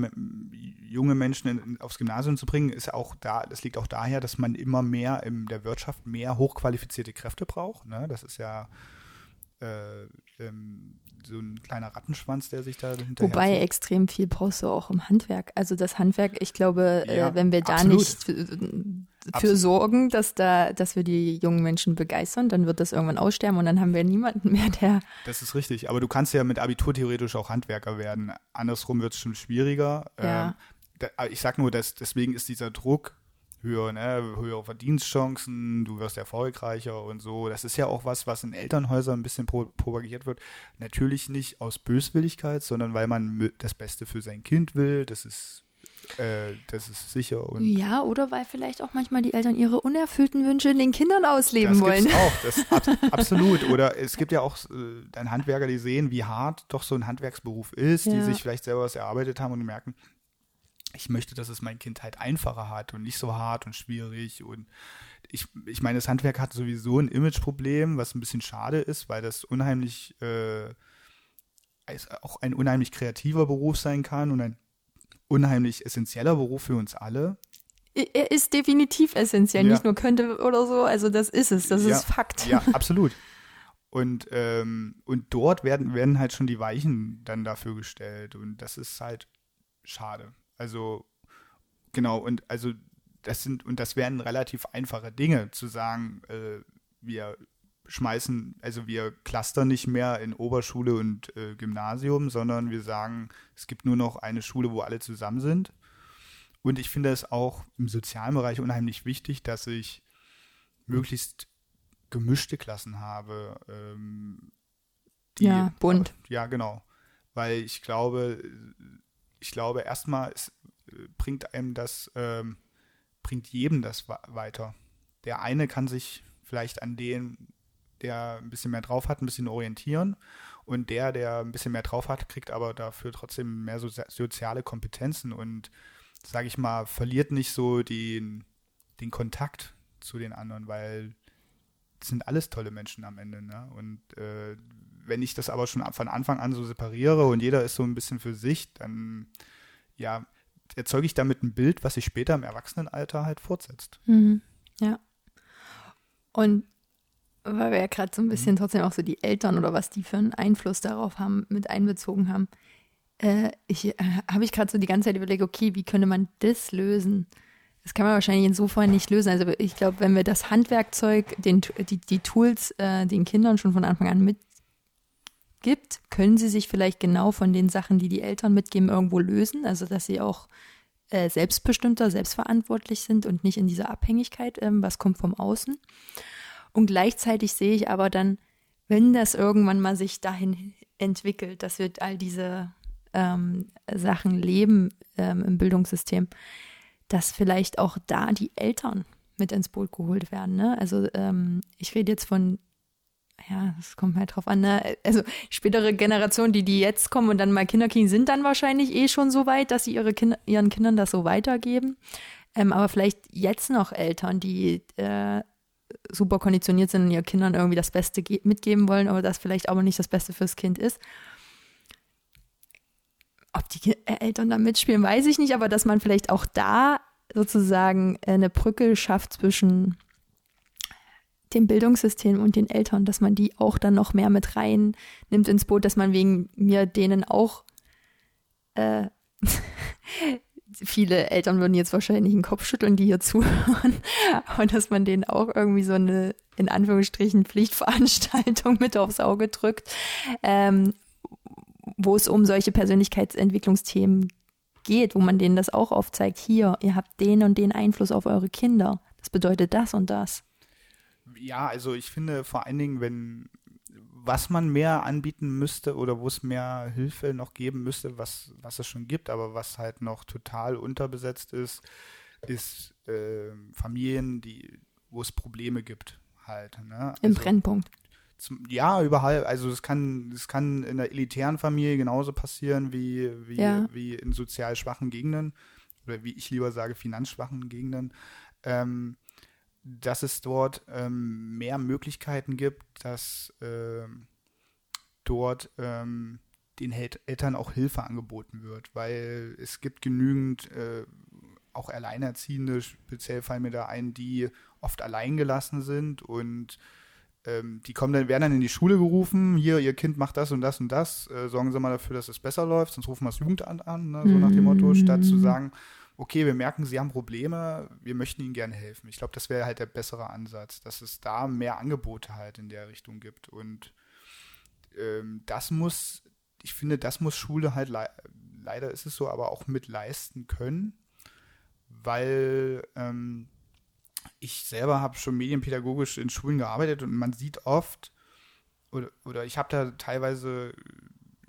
junge Menschen in, aufs Gymnasium zu bringen, ist auch da, das liegt auch daher, dass man immer mehr in der Wirtschaft mehr hochqualifizierte Kräfte braucht. Ne? Das ist ja äh, ähm, so ein kleiner Rattenschwanz, der sich da hinterher.
Wobei
zieht.
extrem viel brauchst du auch im Handwerk. Also das Handwerk, ich glaube, äh, ja, äh, wenn wir da absolut. nicht für, für sorgen, dass da, dass wir die jungen Menschen begeistern, dann wird das irgendwann aussterben und dann haben wir niemanden mehr, der.
Das ist richtig. Aber du kannst ja mit Abitur theoretisch auch Handwerker werden. Andersrum wird es schon schwieriger.
Ja.
Ähm, da, ich sag nur, dass deswegen ist dieser Druck höher, ne, höhere Verdienstchancen, du wirst erfolgreicher und so. Das ist ja auch was, was in Elternhäusern ein bisschen pro propagiert wird. Natürlich nicht aus Böswilligkeit, sondern weil man das Beste für sein Kind will. Das ist äh, das ist sicher. Und
ja, oder weil vielleicht auch manchmal die Eltern ihre unerfüllten Wünsche in den Kindern ausleben
das
wollen.
auch, das ab, absolut. Oder es gibt ja auch äh, dann Handwerker, die sehen, wie hart doch so ein Handwerksberuf ist, ja. die sich vielleicht selber was erarbeitet haben und merken, ich möchte, dass es mein Kind halt einfacher hat und nicht so hart und schwierig. Und ich, ich meine, das Handwerk hat sowieso ein Imageproblem, was ein bisschen schade ist, weil das unheimlich äh, auch ein unheimlich kreativer Beruf sein kann und ein unheimlich essentieller Beruf für uns alle.
Er ist definitiv essentiell, ja. nicht nur könnte oder so, also das ist es, das ja, ist Fakt.
Ja, absolut. Und, ähm, und dort werden, werden halt schon die Weichen dann dafür gestellt und das ist halt schade. Also, genau, und also das sind, und das wären relativ einfache Dinge, zu sagen, äh, wir schmeißen, also wir clustern nicht mehr in Oberschule und äh, Gymnasium, sondern wir sagen, es gibt nur noch eine Schule, wo alle zusammen sind. Und ich finde es auch im sozialen Bereich unheimlich wichtig, dass ich möglichst gemischte Klassen habe. Ähm,
die, ja, bunt.
Ja, genau. Weil ich glaube, ich glaube, erstmal äh, bringt einem das, ähm, bringt jedem das weiter. Der eine kann sich vielleicht an den der ein bisschen mehr drauf hat, ein bisschen orientieren. Und der, der ein bisschen mehr drauf hat, kriegt aber dafür trotzdem mehr so soziale Kompetenzen und, sage ich mal, verliert nicht so den, den Kontakt zu den anderen, weil es sind alles tolle Menschen am Ende. Ne? Und äh, wenn ich das aber schon von Anfang an so separiere und jeder ist so ein bisschen für sich, dann ja, erzeuge ich damit ein Bild, was sich später im Erwachsenenalter halt fortsetzt.
Mhm. Ja. Und weil wir ja gerade so ein bisschen mhm. trotzdem auch so die Eltern oder was die für einen Einfluss darauf haben, mit einbezogen haben. Äh, ich äh, habe ich gerade so die ganze Zeit überlegt, okay, wie könnte man das lösen? Das kann man wahrscheinlich insofern nicht lösen. Also ich glaube, wenn wir das Handwerkzeug, den, die, die Tools äh, den Kindern schon von Anfang an mitgibt, können sie sich vielleicht genau von den Sachen, die die Eltern mitgeben, irgendwo lösen. Also dass sie auch äh, selbstbestimmter, selbstverantwortlich sind und nicht in dieser Abhängigkeit, ähm, was kommt vom Außen. Und gleichzeitig sehe ich aber dann, wenn das irgendwann mal sich dahin entwickelt, dass wir all diese ähm, Sachen leben ähm, im Bildungssystem, dass vielleicht auch da die Eltern mit ins Boot geholt werden. Ne? Also ähm, ich rede jetzt von, ja, es kommt halt drauf an, ne? also spätere Generationen, die, die jetzt kommen und dann mal Kinder kriegen, sind dann wahrscheinlich eh schon so weit, dass sie ihre Kinder, ihren Kindern das so weitergeben. Ähm, aber vielleicht jetzt noch Eltern, die äh, super konditioniert sind und ihren Kindern irgendwie das Beste mitgeben wollen, aber das vielleicht aber nicht das Beste fürs Kind ist. Ob die äh, Eltern da mitspielen, weiß ich nicht, aber dass man vielleicht auch da sozusagen eine Brücke schafft zwischen dem Bildungssystem und den Eltern, dass man die auch dann noch mehr mit rein nimmt ins Boot, dass man wegen mir denen auch äh, viele Eltern würden jetzt wahrscheinlich den Kopf schütteln, die hier zuhören, und dass man denen auch irgendwie so eine, in Anführungsstrichen, Pflichtveranstaltung mit aufs Auge drückt, ähm, wo es um solche Persönlichkeitsentwicklungsthemen geht, wo man denen das auch aufzeigt, hier, ihr habt den und den Einfluss auf eure Kinder. Das bedeutet das und das.
Ja, also ich finde vor allen Dingen, wenn was man mehr anbieten müsste oder wo es mehr Hilfe noch geben müsste, was, was es schon gibt, aber was halt noch total unterbesetzt ist, ist äh, Familien, die, wo es Probleme gibt halt. Ne?
Im also, Brennpunkt.
Zum, ja, überall. Also es kann, es kann in der elitären Familie genauso passieren wie, wie, ja. wie in sozial schwachen Gegenden oder wie ich lieber sage, finanzschwachen Gegenden. Ähm, dass es dort ähm, mehr Möglichkeiten gibt, dass ähm, dort ähm, den Eltern auch Hilfe angeboten wird, weil es gibt genügend äh, auch Alleinerziehende, speziell fallen mir da ein, die oft alleingelassen sind und ähm, die kommen dann, werden dann in die Schule gerufen, hier, ihr Kind macht das und das und das, äh, sorgen Sie mal dafür, dass es besser läuft, sonst rufen wir das Jugendamt an, ne, so nach dem Motto, statt zu mhm. sagen, okay, wir merken, Sie haben Probleme, wir möchten Ihnen gerne helfen. Ich glaube, das wäre halt der bessere Ansatz, dass es da mehr Angebote halt in der Richtung gibt. Und ähm, das muss, ich finde, das muss Schule halt, le leider ist es so, aber auch mit leisten können, weil ähm, ich selber habe schon medienpädagogisch in Schulen gearbeitet und man sieht oft, oder, oder ich habe da teilweise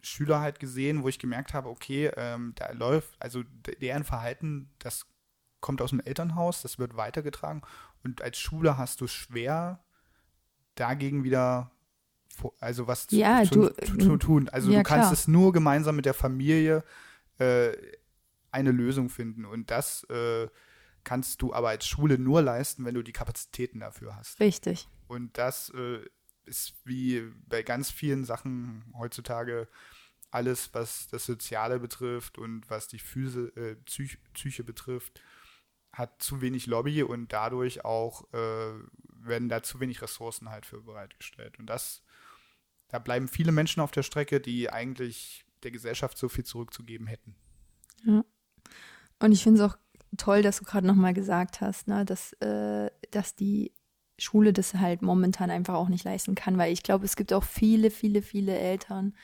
Schüler halt gesehen, wo ich gemerkt habe, okay, ähm, da läuft, also deren Verhalten, das kommt aus dem Elternhaus, das wird weitergetragen und als Schule hast du schwer, dagegen wieder also was
ja,
zu,
du,
zu, zu, tun. Also
ja,
du kannst
klar.
es nur gemeinsam mit der Familie äh, eine Lösung finden und das äh, kannst du aber als Schule nur leisten, wenn du die Kapazitäten dafür hast.
Richtig.
Und das äh, ist wie bei ganz vielen Sachen heutzutage alles, was das Soziale betrifft und was die Physe, äh, Psych Psyche betrifft, hat zu wenig Lobby und dadurch auch äh, werden da zu wenig Ressourcen halt für bereitgestellt. Und das, da bleiben viele Menschen auf der Strecke, die eigentlich der Gesellschaft so viel zurückzugeben hätten.
Ja. Und ich finde es auch toll, dass du gerade nochmal gesagt hast, ne, dass, äh, dass die Schule das halt momentan einfach auch nicht leisten kann, weil ich glaube, es gibt auch viele, viele, viele Eltern,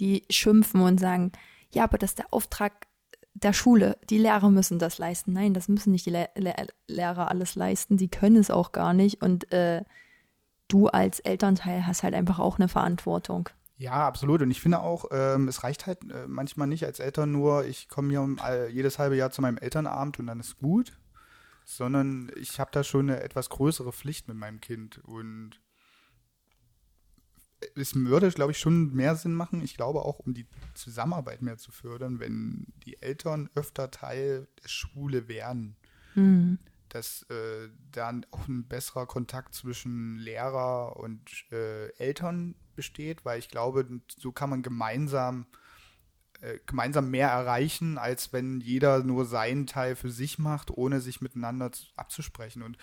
die schimpfen und sagen, ja, aber das ist der Auftrag der Schule, die Lehrer müssen das leisten. Nein, das müssen nicht die Le Le Lehrer alles leisten, die können es auch gar nicht und äh, du als Elternteil hast halt einfach auch eine Verantwortung.
Ja, absolut. Und ich finde auch, ähm, es reicht halt äh, manchmal nicht als Eltern nur, ich komme hier um, all, jedes halbe Jahr zu meinem Elternabend und dann ist gut, sondern ich habe da schon eine etwas größere Pflicht mit meinem Kind. Und es würde, glaube ich, schon mehr Sinn machen. Ich glaube auch, um die Zusammenarbeit mehr zu fördern, wenn die Eltern öfter Teil der Schule wären.
Mhm.
Dass äh, dann auch ein besserer Kontakt zwischen Lehrer und äh, Eltern besteht, weil ich glaube, so kann man gemeinsam äh, gemeinsam mehr erreichen, als wenn jeder nur seinen Teil für sich macht, ohne sich miteinander abzusprechen. Und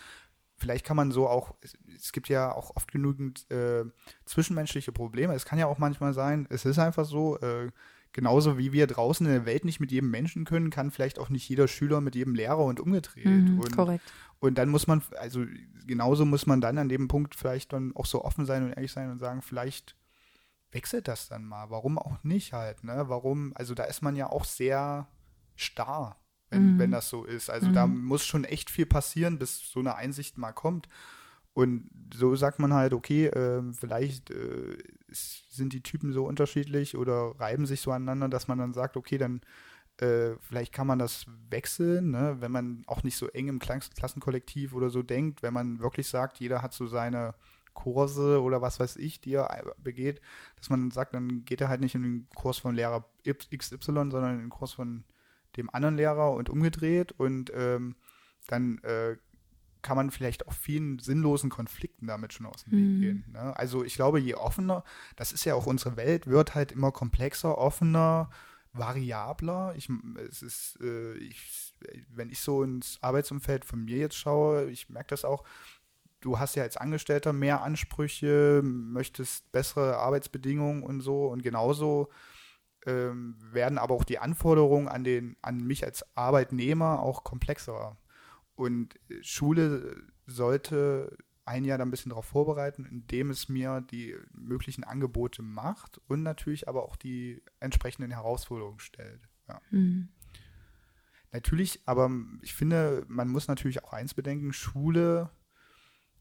vielleicht kann man so auch, es, gibt ja auch oft genügend äh, zwischenmenschliche Probleme. Es kann ja auch manchmal sein, es ist einfach so, äh, genauso wie wir draußen in der Welt nicht mit jedem Menschen können, kann vielleicht auch nicht jeder Schüler mit jedem Lehrer und umgedreht.
Mhm,
und,
korrekt.
und dann muss man, also genauso muss man dann an dem Punkt vielleicht dann auch so offen sein und ehrlich sein und sagen, vielleicht wechselt das dann mal. Warum auch nicht halt, ne? Warum, also da ist man ja auch sehr starr wenn,
Mhm.
wenn das so ist. Also da muss schon echt viel passieren, bis so eine Einsicht mal kommt. Und so sagt man halt, okay, äh, vielleicht äh, sind die Typen so unterschiedlich oder reiben sich so aneinander, dass man dann sagt, okay, dann äh, vielleicht kann man das wechseln, ne? wenn man auch nicht so eng im Klass Klassenkollektiv oder so denkt, wenn man wirklich sagt, jeder hat so seine Kurse oder was weiß ich, die er begeht, dass man sagt, dann geht er halt nicht in den Kurs von Lehrer XY, sondern in den Kurs von dem anderen Lehrer und umgedreht und ähm, dann äh, kann man vielleicht auch vielen sinnlosen Konflikten damit schon aus dem Weg
Mhm.
gehen. Ne? Also ich glaube, je offener, das ist ja auch unsere Welt, wird halt immer komplexer, offener, variabler. Ich, es ist, äh, ich, wenn ich so ins Arbeitsumfeld von mir jetzt schaue, ich merke das auch, du hast ja als Angestellter mehr Ansprüche, möchtest bessere Arbeitsbedingungen und so und genauso ähm, werden aber auch die Anforderungen an, den, an mich als Arbeitnehmer auch komplexer. Und äh, Schule sollte ein Jahr da ein bisschen darauf vorbereiten, indem es mir die möglichen Angebote macht und natürlich aber auch die entsprechenden Herausforderungen stellt. Ja.
Mhm.
Natürlich, aber ich finde, man muss natürlich auch eins bedenken, Schule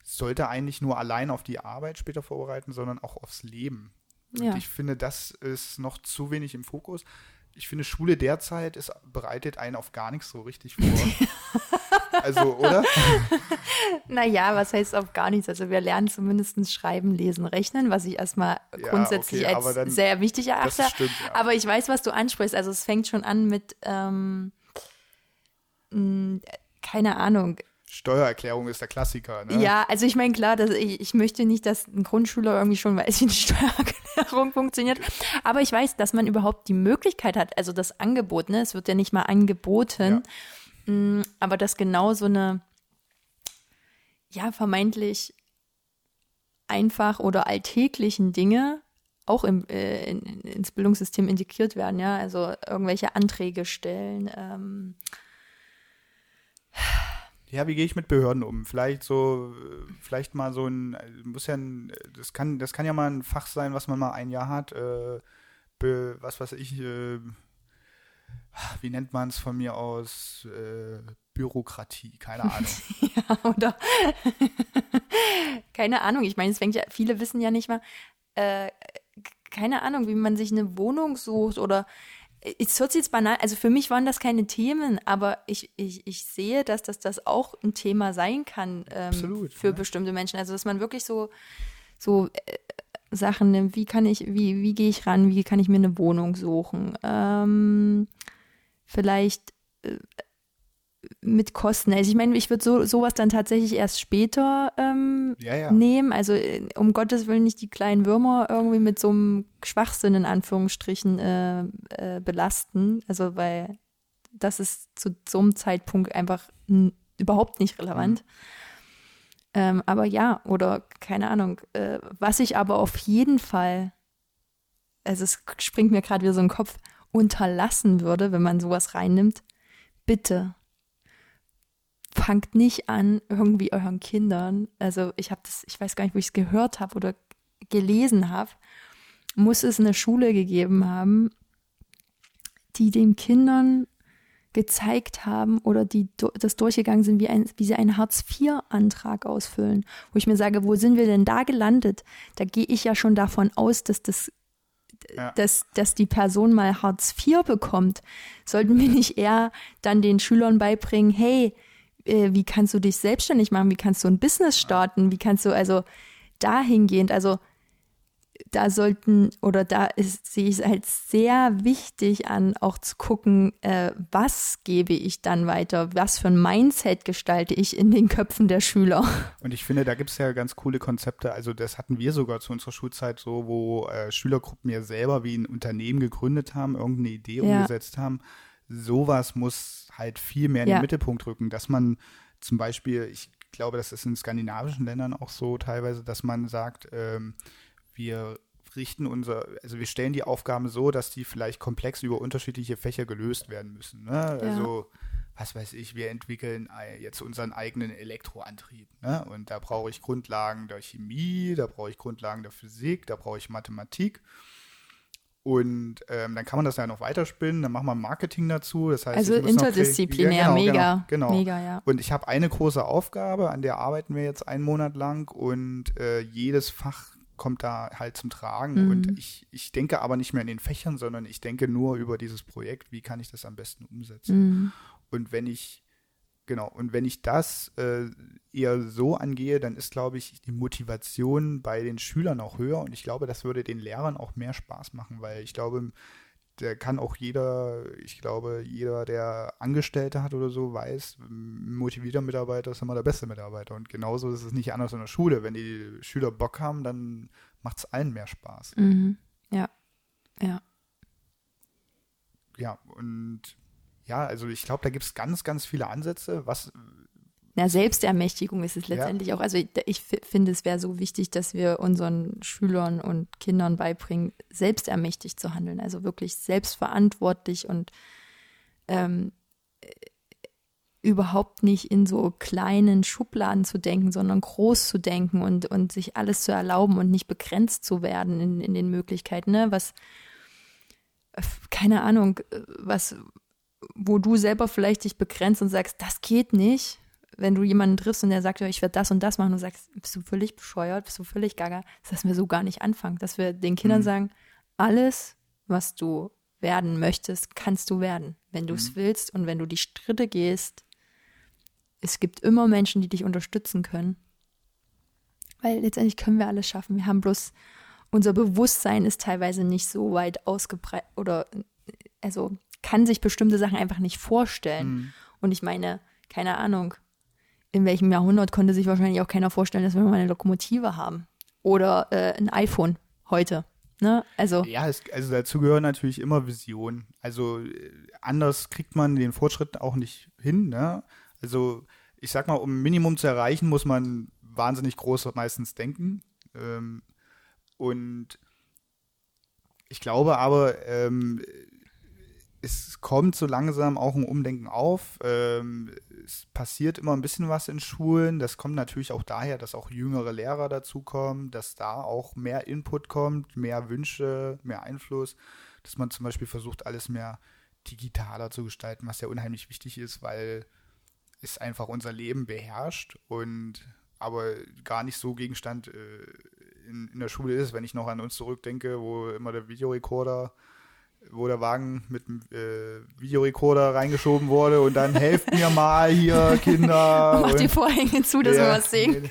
sollte eigentlich nur allein auf die Arbeit später vorbereiten, sondern auch aufs Leben. Und
Ja.
ich finde, das ist noch zu wenig im Fokus. Ich finde, Schule derzeit ist, bereitet einen auf gar nichts so richtig vor. also, oder?
Naja, was heißt auf gar nichts? Also wir lernen zumindest schreiben, lesen, rechnen, was ich erstmal
Ja,
grundsätzlich
okay,
als
dann-
sehr wichtig erachte.
stimmt, ja.
Aber ich weiß, was du ansprichst. Also es fängt schon an mit, ähm, keine Ahnung.
Steuererklärung ist der Klassiker, ne?
Ja, also ich meine, klar, dass ich, ich möchte nicht, dass ein Grundschüler irgendwie schon weiß, wie eine Steuererklärung funktioniert. Aber ich weiß, dass man überhaupt die Möglichkeit hat, also das Angebot, ne, es wird ja nicht mal angeboten, mh, aber dass genau so eine, ja, vermeintlich einfach oder alltäglichen Dinge auch im, äh, in, ins Bildungssystem integriert werden, ja, also irgendwelche Anträge stellen, ähm,
Ja, wie gehe ich mit Behörden um? Vielleicht so, äh, vielleicht mal so ein, äh, muss ja ein, das kann, das kann ja mal ein Fach sein, was man mal ein Jahr hat, äh, be, was weiß ich, äh, wie nennt man es von mir aus, äh, Bürokratie, keine Ahnung.
ja, oder keine Ahnung. Ich meine, es fängt ja, viele wissen ja nicht mal, äh, keine Ahnung, wie man sich eine Wohnung sucht oder es hört sich jetzt banal, also für mich waren das keine Themen, aber ich, ich, ich sehe, dass das, das auch ein Thema sein kann ähm, Absolut, für ja. bestimmte Menschen. Also dass man wirklich so, so äh, Sachen nimmt, wie kann ich, wie, wie gehe ich ran, wie kann ich mir eine Wohnung suchen? Ähm, vielleicht äh, mit Kosten. Also ich meine, ich würde so, sowas dann tatsächlich erst später ähm, ja, ja. nehmen. Also äh, um Gottes Willen nicht die kleinen Würmer irgendwie mit so einem Schwachsinn in Anführungsstrichen äh, äh, belasten. Also weil das ist zu so einem Zeitpunkt einfach überhaupt nicht relevant. Mhm. Ähm, aber ja, oder keine Ahnung. Äh, was ich aber auf jeden Fall, also es springt mir gerade wieder so in den Kopf, unterlassen würde, wenn man sowas reinnimmt, bitte fangt nicht an, irgendwie euren Kindern, also ich habe das, ich weiß gar nicht, wo ich es gehört habe oder gelesen habe, muss es eine Schule gegeben haben, die den Kindern gezeigt haben oder die das durchgegangen sind, wie, ein, wie sie einen Hartz-IV-Antrag ausfüllen. Wo ich mir sage, wo sind wir denn da gelandet? Da gehe ich ja schon davon aus, dass das ja. dass, dass die Person mal Hartz IV bekommt. Sollten wir nicht eher dann den Schülern beibringen, hey, äh, wie kannst du dich selbstständig machen, wie kannst du ein Business starten, wie kannst du also dahingehend, also da sollten oder da ist, sehe ich es als sehr wichtig an, auch zu gucken, äh, was gebe ich dann weiter, was für ein Mindset gestalte ich in den Köpfen der Schüler.
Und ich finde, da gibt es ja ganz coole Konzepte. Also das hatten wir sogar zu unserer Schulzeit so, wo äh, Schülergruppen ja selber wie ein Unternehmen gegründet haben, irgendeine Idee ja. umgesetzt haben. Sowas muss halt viel mehr in ja. den Mittelpunkt rücken, dass man zum Beispiel, ich glaube, das ist in skandinavischen Ländern auch so teilweise, dass man sagt, ähm, wir richten unser, also wir stellen die Aufgaben so, dass die vielleicht komplex über unterschiedliche Fächer gelöst werden müssen. Ne? Ja. Also, was weiß ich, wir entwickeln jetzt unseren eigenen Elektroantrieb. Ne? Und da brauche ich Grundlagen der Chemie, da brauche ich Grundlagen der Physik, da brauche ich Mathematik. Und ähm, dann kann man das ja noch weiterspinnen, dann machen wir Marketing dazu. Das heißt,
also interdisziplinär, ja, genau, mega.
Genau, genau. Mega, ja. Und ich habe eine große Aufgabe, an der arbeiten wir jetzt einen Monat lang und äh, jedes Fach kommt da halt zum Tragen. Mhm. Und ich, ich denke aber nicht mehr in den Fächern, sondern ich denke nur über dieses Projekt, wie kann ich das am besten umsetzen. Mhm. Und wenn ich Genau, und wenn ich das äh, eher so angehe, dann ist, glaube ich, die Motivation bei den Schülern auch höher und ich glaube, das würde den Lehrern auch mehr Spaß machen, weil ich glaube, der kann auch jeder, ich glaube, jeder, der Angestellte hat oder so, weiß, motivierter Mitarbeiter ist immer der beste Mitarbeiter. Und genauso ist es nicht anders in der Schule. Wenn die Schüler Bock haben, dann macht es allen mehr Spaß.
Mhm. Ja, ja.
Ja, und ja, also ich glaube, da gibt es ganz, ganz viele Ansätze, was.
Na, Selbstermächtigung ist es letztendlich ja. auch. Also ich, ich finde, es wäre so wichtig, dass wir unseren Schülern und Kindern beibringen, selbstermächtigt zu handeln. Also wirklich selbstverantwortlich und ähm, überhaupt nicht in so kleinen Schubladen zu denken, sondern groß zu denken und, und sich alles zu erlauben und nicht begrenzt zu werden in, in den Möglichkeiten. Ne? Was, keine Ahnung, was, wo du selber vielleicht dich begrenzt und sagst, das geht nicht, wenn du jemanden triffst und der sagt, ja, ich werde das und das machen und du sagst, bist du völlig bescheuert, bist du völlig gaga, dass wir so gar nicht anfangen, dass wir den Kindern mhm. sagen, alles, was du werden möchtest, kannst du werden, wenn du es mhm. willst und wenn du die Schritte gehst. Es gibt immer Menschen, die dich unterstützen können, weil letztendlich können wir alles schaffen. Wir haben bloß unser Bewusstsein ist teilweise nicht so weit ausgebreitet oder also kann sich bestimmte Sachen einfach nicht vorstellen. Mhm. Und ich meine, keine Ahnung, in welchem Jahrhundert konnte sich wahrscheinlich auch keiner vorstellen, dass wir mal eine Lokomotive haben. Oder äh, ein iPhone heute. Ne? Also.
Ja, es, also dazu gehören natürlich immer Visionen. Also äh, anders kriegt man den Fortschritt auch nicht hin. Ne? Also ich sag mal, um ein Minimum zu erreichen, muss man wahnsinnig groß meistens denken. Ähm, und ich glaube aber, ähm, es kommt so langsam auch ein Umdenken auf. Ähm, es passiert immer ein bisschen was in Schulen. Das kommt natürlich auch daher, dass auch jüngere Lehrer dazukommen, dass da auch mehr Input kommt, mehr Wünsche, mehr Einfluss, dass man zum Beispiel versucht, alles mehr digitaler zu gestalten, was ja unheimlich wichtig ist, weil ist einfach unser Leben beherrscht und aber gar nicht so Gegenstand äh, in, in der Schule ist, wenn ich noch an uns zurückdenke, wo immer der Videorekorder wo der Wagen mit dem äh, Videorekorder reingeschoben wurde und dann helft mir mal hier, Kinder.
Mach die Vorhänge zu, dass ja, wir was sehen.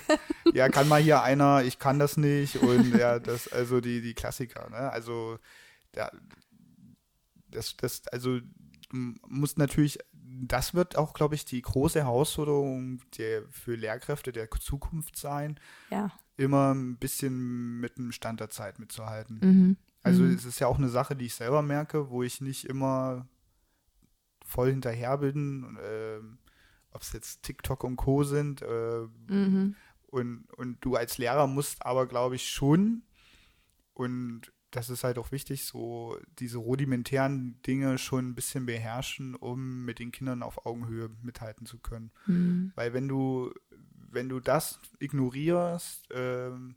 Ja, kann mal hier einer, ich kann das nicht und ja, das, also die, die Klassiker, ne? Also, ja, das, das, also, du musst natürlich, das wird auch, glaube ich, die große Herausforderung der, für Lehrkräfte der Zukunft sein.
Ja.
Immer ein bisschen mit dem Stand der Zeit mitzuhalten. Mhm. Also mhm. es ist ja auch eine Sache, die ich selber merke, wo ich nicht immer voll hinterher bin, äh, ob es jetzt TikTok und Co. sind. Äh, mhm. und, und du als Lehrer musst aber, glaube ich, schon, und das ist halt auch wichtig, so diese rudimentären Dinge schon ein bisschen beherrschen, um mit den Kindern auf Augenhöhe mithalten zu können. Mhm. Weil wenn du, wenn du das ignorierst, ähm,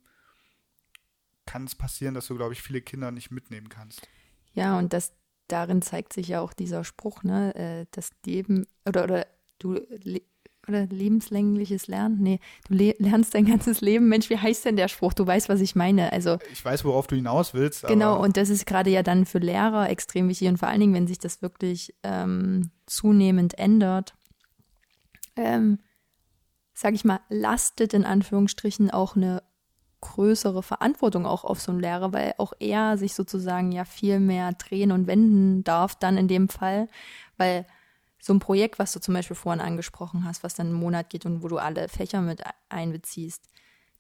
kann es passieren, dass du, glaube ich, viele Kinder nicht mitnehmen kannst.
Ja, und das darin zeigt sich ja auch dieser Spruch, ne, äh, das Leben oder oder du oder lebenslängliches Lernen. Nee, du le lernst dein ganzes Leben. Mensch, wie heißt denn der Spruch? Du weißt, was ich meine. Also
ich weiß, worauf du hinaus willst.
Genau, und das ist gerade ja dann für Lehrer extrem wichtig und vor allen Dingen, wenn sich das wirklich ähm, zunehmend ändert, ähm, sag ich mal, lastet in Anführungsstrichen auch eine größere Verantwortung auch auf so einen Lehrer, weil auch er sich sozusagen ja viel mehr drehen und wenden darf dann in dem Fall, weil so ein Projekt, was du zum Beispiel vorhin angesprochen hast, was dann einen Monat geht und wo du alle Fächer mit einbeziehst,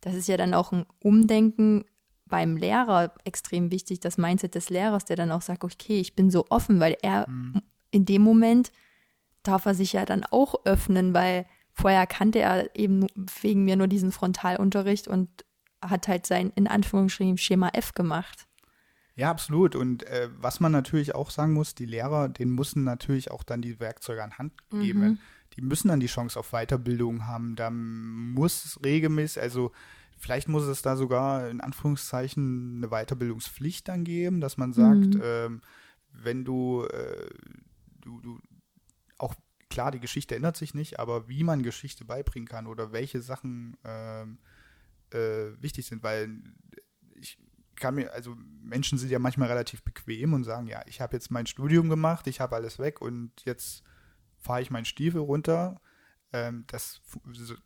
das ist ja dann auch ein Umdenken beim Lehrer extrem wichtig, das Mindset des Lehrers, der dann auch sagt, okay, ich bin so offen, weil er mhm. in dem Moment darf er sich ja dann auch öffnen, weil vorher kannte er eben wegen mir nur diesen Frontalunterricht und hat halt sein, in Anführungsstrichen, Schema F gemacht.
Ja, absolut. Und äh, was man natürlich auch sagen muss, die Lehrer, denen müssen natürlich auch dann die Werkzeuge an Hand geben. Mhm. Die müssen dann die Chance auf Weiterbildung haben. Da muss regelmäßig, also vielleicht muss es da sogar in Anführungszeichen eine Weiterbildungspflicht dann geben, dass man sagt, mhm. ähm, wenn du, äh, du, du, auch klar, die Geschichte ändert sich nicht, aber wie man Geschichte beibringen kann oder welche Sachen ähm, äh, wichtig sind, weil ich kann mir, also Menschen sind ja manchmal relativ bequem und sagen, ja, ich habe jetzt mein Studium gemacht, ich habe alles weg und jetzt fahre ich meinen Stiefel runter. Ähm, das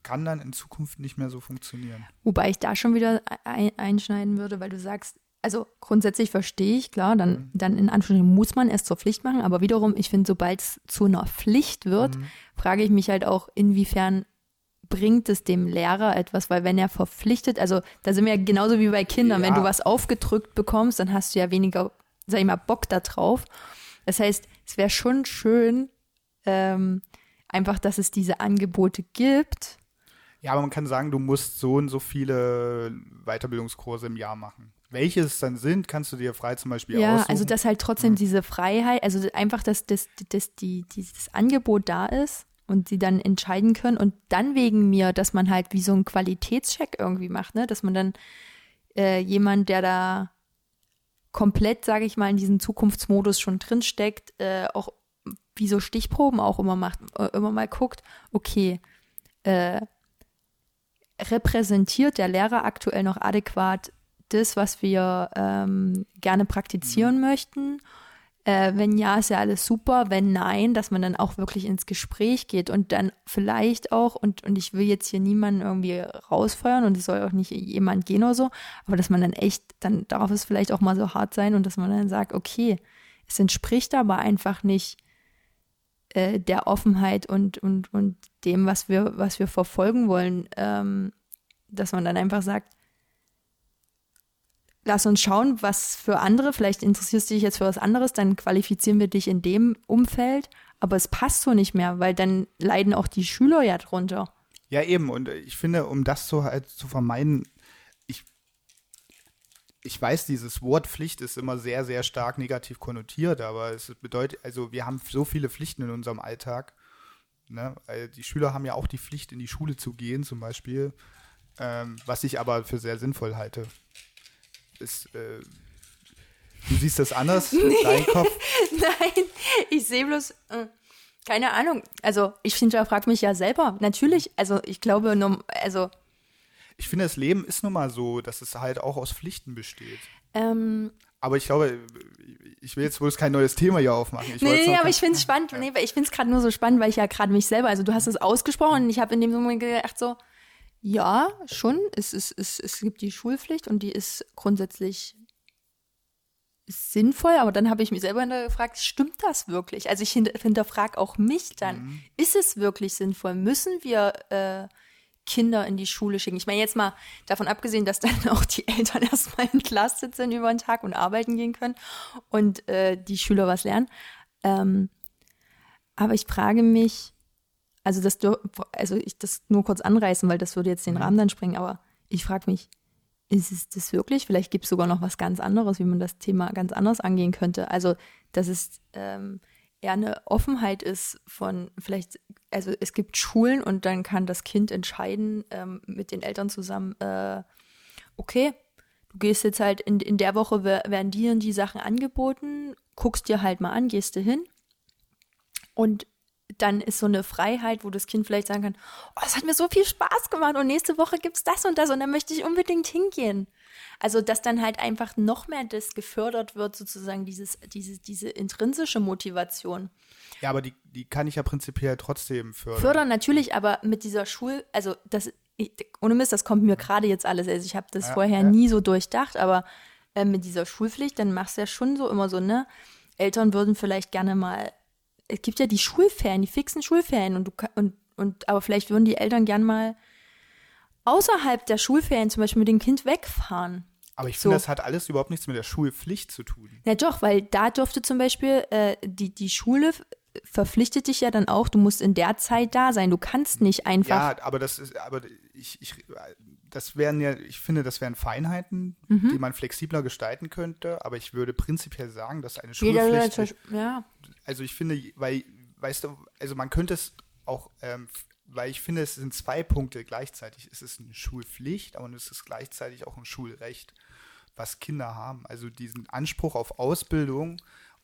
kann dann in Zukunft nicht mehr so funktionieren.
Wobei ich da schon wieder ein, einschneiden würde, weil du sagst, also grundsätzlich verstehe ich, klar, dann, mhm. dann in Anführungszeichen muss man es zur Pflicht machen, aber wiederum, ich finde, sobald es zu einer Pflicht wird, mhm. frage ich mich halt auch, inwiefern bringt es dem Lehrer etwas, weil wenn er verpflichtet, also da sind wir ja genauso wie bei Kindern, ja. wenn du was aufgedrückt bekommst, dann hast du ja weniger, sag ich mal, Bock da drauf. Das heißt, es wäre schon schön, ähm, einfach, dass es diese Angebote gibt.
Ja, aber man kann sagen, du musst so und so viele Weiterbildungskurse im Jahr machen. Welche es dann sind, kannst du dir frei zum Beispiel
ja,
aussuchen.
Ja, also dass halt trotzdem mhm. diese Freiheit, also einfach, dass, dass, dass die, dieses Angebot da ist und sie dann entscheiden können und dann wegen mir, dass man halt wie so einen Qualitätscheck irgendwie macht, ne? Dass man dann äh, jemand, der da komplett, sage ich mal, in diesem Zukunftsmodus schon drinsteckt, äh, auch wie so Stichproben auch immer macht, äh, immer mal guckt, okay, äh, repräsentiert der Lehrer aktuell noch adäquat das, was wir ähm, gerne praktizieren mhm. möchten äh, wenn ja, ist ja alles super. Wenn nein, dass man dann auch wirklich ins Gespräch geht und dann vielleicht auch, und, und ich will jetzt hier niemanden irgendwie rausfeuern und es soll auch nicht jemand gehen oder so, aber dass man dann echt, dann darf es vielleicht auch mal so hart sein und dass man dann sagt, okay, es entspricht aber einfach nicht äh, der Offenheit und, und, und dem, was wir, was wir verfolgen wollen, ähm, dass man dann einfach sagt, lass uns schauen, was für andere, vielleicht interessierst du dich jetzt für was anderes, dann qualifizieren wir dich in dem Umfeld, aber es passt so nicht mehr, weil dann leiden auch die Schüler ja drunter.
Ja, eben, und ich finde, um das so halt zu vermeiden, ich, ich weiß, dieses Wort Pflicht ist immer sehr, sehr stark negativ konnotiert, aber es bedeutet, also wir haben so viele Pflichten in unserem Alltag. Ne? Die Schüler haben ja auch die Pflicht, in die Schule zu gehen, zum Beispiel, ähm, was ich aber für sehr sinnvoll halte ist, äh, du siehst das anders, nee. dein Kopf?
Nein, ich sehe bloß, äh, Keine Ahnung. Also ich finde, ja, frag mich ja selber. Natürlich, also ich glaube, also.
Ich finde, das Leben ist nun mal so, dass es halt auch aus Pflichten besteht.
Ähm,
aber ich glaube, ich will jetzt wohl kein neues Thema hier aufmachen.
Ich nee, nee aber ich finde es spannend. Ja. Nee, ich finde es gerade nur so spannend, weil ich ja gerade mich selber, also du hast es ausgesprochen und ich habe in dem Moment gedacht so, ja, schon, es, es, es, es gibt die Schulpflicht und die ist grundsätzlich sinnvoll, aber dann habe ich mich selber gefragt, stimmt das wirklich? Also ich hinterfrage auch mich dann, mhm. ist es wirklich sinnvoll? Müssen wir äh, Kinder in die Schule schicken? Ich meine jetzt mal davon abgesehen, dass dann auch die Eltern erstmal Klasse sitzen über den Tag und arbeiten gehen können und äh, die Schüler was lernen. Ähm, aber ich frage mich, also das, also ich das nur kurz anreißen, weil das würde jetzt den mhm. Rahmen dann sprengen, aber ich frage mich, ist es das wirklich? Vielleicht gibt es sogar noch was ganz anderes, wie man das Thema ganz anders angehen könnte. Also, dass es ähm, eher eine Offenheit ist von vielleicht, also es gibt Schulen und dann kann das Kind entscheiden ähm, mit den Eltern zusammen, äh, okay, du gehst jetzt halt in, in der Woche werden dir die Sachen angeboten, guckst dir halt mal an, gehst du hin und dann ist so eine Freiheit, wo das Kind vielleicht sagen kann, oh, das hat mir so viel Spaß gemacht und nächste Woche gibt es das und das und dann möchte ich unbedingt hingehen. Also, dass dann halt einfach noch mehr das gefördert wird, sozusagen dieses, diese, diese intrinsische Motivation.
Ja, aber die, die kann ich ja prinzipiell trotzdem fördern.
Fördern natürlich, aber mit dieser Schul, also das, ich, ohne Mist, das kommt mir gerade jetzt alles, also ich habe das ja, vorher ja. nie so durchdacht, aber äh, mit dieser Schulpflicht, dann machst du ja schon so immer so, ne? Eltern würden vielleicht gerne mal es gibt ja die Schulferien, die fixen Schulferien und du und, und aber vielleicht würden die Eltern gern mal außerhalb der Schulferien zum Beispiel mit dem Kind wegfahren.
Aber ich finde, so. das hat alles überhaupt nichts mit der Schulpflicht zu tun.
Ja doch, weil da durfte zum Beispiel äh, die, die Schule verpflichtet dich ja dann auch, du musst in der Zeit da sein. Du kannst nicht einfach.
Ja, aber das ist, aber ich, ich das wären ja, ich finde, das wären Feinheiten, mhm. die man flexibler gestalten könnte, aber ich würde prinzipiell sagen, dass eine Schulpflicht. Jeder, ja. Also ich finde, weil, weißt du, also man könnte es auch, ähm, weil ich finde, es sind zwei Punkte gleichzeitig. Es ist eine Schulpflicht, aber es ist gleichzeitig auch ein Schulrecht, was Kinder haben. Also diesen Anspruch auf Ausbildung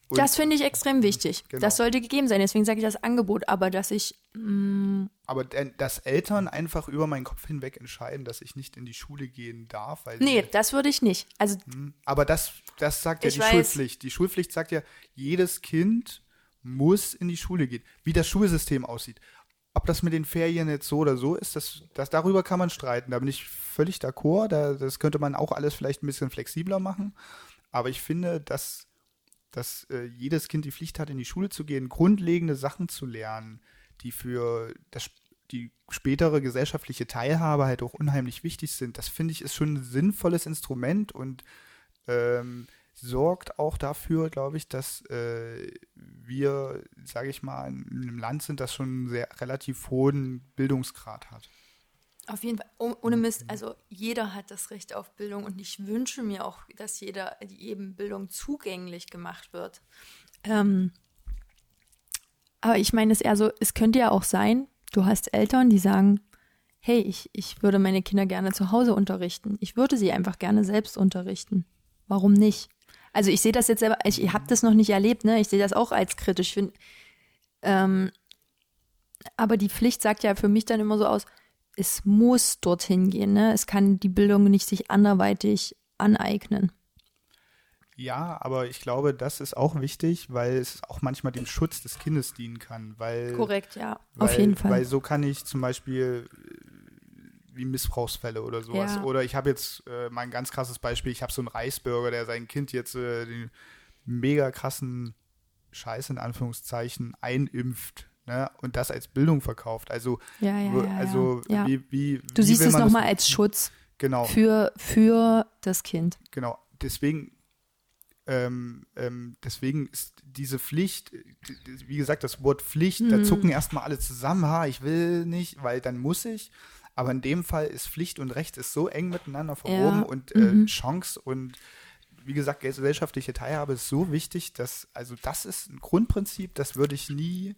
und das finde ich extrem wichtig. Genau. Das sollte gegeben sein. Deswegen sage ich das Angebot. Aber dass ich.
Mm, aber dass Eltern einfach über meinen Kopf hinweg entscheiden, dass ich nicht in die Schule gehen darf. Weil
nee, das würde ich nicht. Also,
hm, aber das, das sagt ja die weiß. Schulpflicht. Die Schulpflicht sagt ja, jedes Kind muss in die Schule gehen. Wie das Schulsystem aussieht. Ob das mit den Ferien jetzt so oder so ist, das, das darüber kann man streiten. Da bin ich völlig d'accord. Da, das könnte man auch alles vielleicht ein bisschen flexibler machen. Aber ich finde, dass dass äh, jedes Kind die Pflicht hat, in die Schule zu gehen, grundlegende Sachen zu lernen, die für das, die spätere gesellschaftliche Teilhabe halt auch unheimlich wichtig sind. Das finde ich ist schon ein sinnvolles Instrument und ähm, sorgt auch dafür, glaube ich, dass äh, wir, sage ich mal, in einem Land sind, das schon einen sehr relativ hohen Bildungsgrad hat.
Auf jeden Fall, oh, ohne Mist, also jeder hat das Recht auf Bildung und ich wünsche mir auch, dass jeder eben Bildung zugänglich gemacht wird. Ähm, aber ich meine es eher so, es könnte ja auch sein, du hast Eltern, die sagen, hey, ich, ich würde meine Kinder gerne zu Hause unterrichten. Ich würde sie einfach gerne selbst unterrichten. Warum nicht? Also ich sehe das jetzt selber, ich, habe das noch nicht erlebt, ne? Ich sehe das auch als kritisch. Find, ähm, aber die Pflicht sagt ja für mich dann immer so aus, es muss dorthin gehen. Ne? Es kann die Bildung nicht sich anderweitig aneignen.
Ja, aber ich glaube, das ist auch wichtig, weil es auch manchmal dem Schutz des Kindes dienen kann. Weil,
Korrekt, ja,
weil,
auf jeden Fall.
Weil so kann ich zum Beispiel äh, wie Missbrauchsfälle oder sowas. Ja. Oder ich habe jetzt äh, mal ein ganz krasses Beispiel, ich habe so einen Reisbürger, der sein Kind jetzt äh, den mega krassen Scheiß in Anführungszeichen einimpft ne, und das als Bildung verkauft. Also,
ja, ja, ja,
also. Wie, wie,
du
wie
siehst es nochmal als Schutz
genau.
für, für das Kind.
Genau, deswegen, ähm, ähm, deswegen ist diese Pflicht, wie gesagt, das Wort Pflicht, mhm. da zucken erstmal alle zusammen, ha, ich will nicht, weil dann muss ich. Aber in dem Fall ist Pflicht und Recht ist so eng miteinander verwoben und äh, mhm. Chance und wie gesagt, gesellschaftliche Teilhabe ist so wichtig, dass, also das ist ein Grundprinzip, das würde ich nie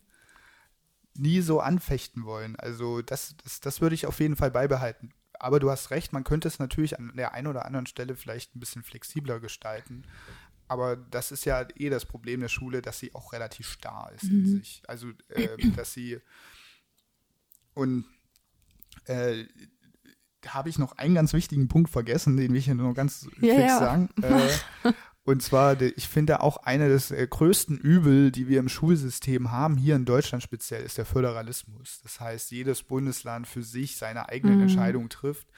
nie so anfechten wollen. Also das, das, das würde ich auf jeden Fall beibehalten. Aber du hast recht, man könnte es natürlich an der einen oder anderen Stelle vielleicht ein bisschen flexibler gestalten. aber das ist ja eh das Problem der Schule, dass sie auch relativ starr ist in sich. Also, äh, dass sie und äh, habe ich noch einen ganz wichtigen Punkt vergessen, den will ich hier nur ganz
Ja,
fix
ja.
sagen. Äh, und zwar, ich finde auch eine des äh, größten Übel, die wir im Schulsystem haben, hier in Deutschland speziell, ist der Föderalismus. Das heißt, jedes Bundesland für sich seine eigenen
Mhm.
Entscheidungen trifft.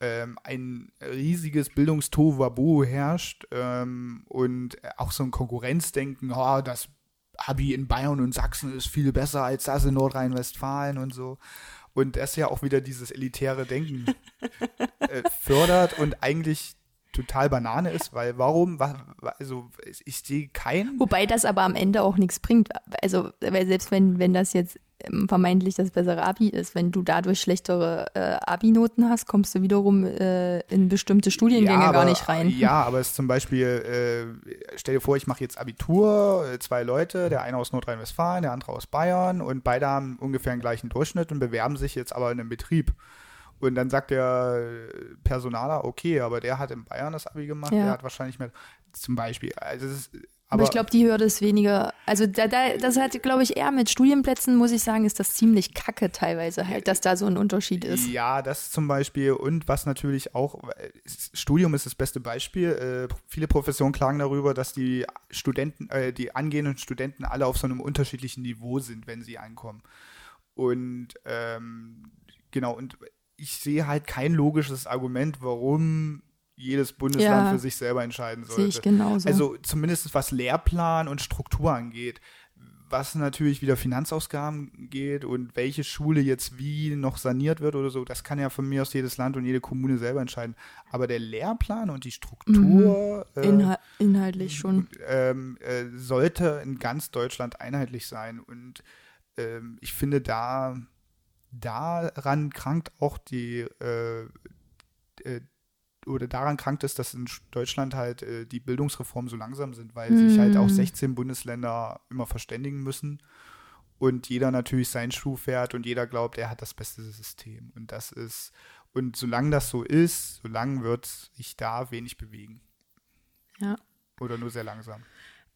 Ähm, ein riesiges Bildungstohuwabohu herrscht ähm, und auch so ein Konkurrenzdenken, oh, das Abi in Bayern und Sachsen ist viel besser als das in Nordrhein-Westfalen und so. Und das ja auch wieder dieses elitäre Denken äh, fördert und eigentlich total Banane ist, weil warum, wa, wa, also ich sehe keinen.
Wobei das aber am Ende auch nichts bringt. Also, weil selbst wenn, wenn das jetzt ähm, vermeintlich das bessere Abi ist, wenn du dadurch schlechtere äh, Abi-Noten hast, kommst du wiederum äh, in bestimmte Studiengänge
aber,
gar nicht rein.
Ja, aber es ist zum Beispiel, äh, stell dir vor, ich mache jetzt Abitur, äh, zwei Leute, der eine aus Nordrhein-Westfalen, der andere aus Bayern und beide haben ungefähr den gleichen Durchschnitt und bewerben sich jetzt aber in einem Betrieb. Und dann sagt der Personaler, okay, aber der hat in Bayern das Abi gemacht,
Ja.
der hat wahrscheinlich mehr, zum Beispiel. Also ist,
Aber,
aber,
ich glaube, die Hürde ist weniger. Also da, da, das hat, glaube ich, eher mit Studienplätzen, muss ich sagen, ist das ziemlich kacke teilweise halt, dass da so ein Unterschied ist.
Ja, das zum Beispiel. Und was natürlich auch, Studium ist das beste Beispiel. Äh, viele Professionen klagen darüber, dass die Studenten, äh, die angehenden Studenten alle auf so einem unterschiedlichen Niveau sind, wenn sie ankommen. Und ähm, genau, und ich sehe halt kein logisches Argument, warum jedes Bundesland
Ja.
für sich selber entscheiden sollte.
Sehe ich genauso.
Also zumindest was Lehrplan und Struktur angeht. Was natürlich wieder Finanzausgaben geht und welche Schule jetzt wie noch saniert wird oder so, das kann ja von mir aus jedes Land und jede Kommune selber entscheiden. Aber der Lehrplan und die Struktur äh,
Inhal inhaltlich schon.
ähm, äh, sollte in ganz Deutschland einheitlich sein. Und ähm, ich finde, da daran krankt auch die äh, äh, oder daran krankt es, dass in Sch- Deutschland halt äh, die Bildungsreformen so langsam sind, weil sich halt auch 16 Bundesländer immer verständigen müssen und jeder natürlich seinen Schuh fährt und jeder glaubt, er hat das beste System. Und das ist, und solange das so ist, solange wird sich da wenig bewegen.
Ja.
Oder nur sehr langsam.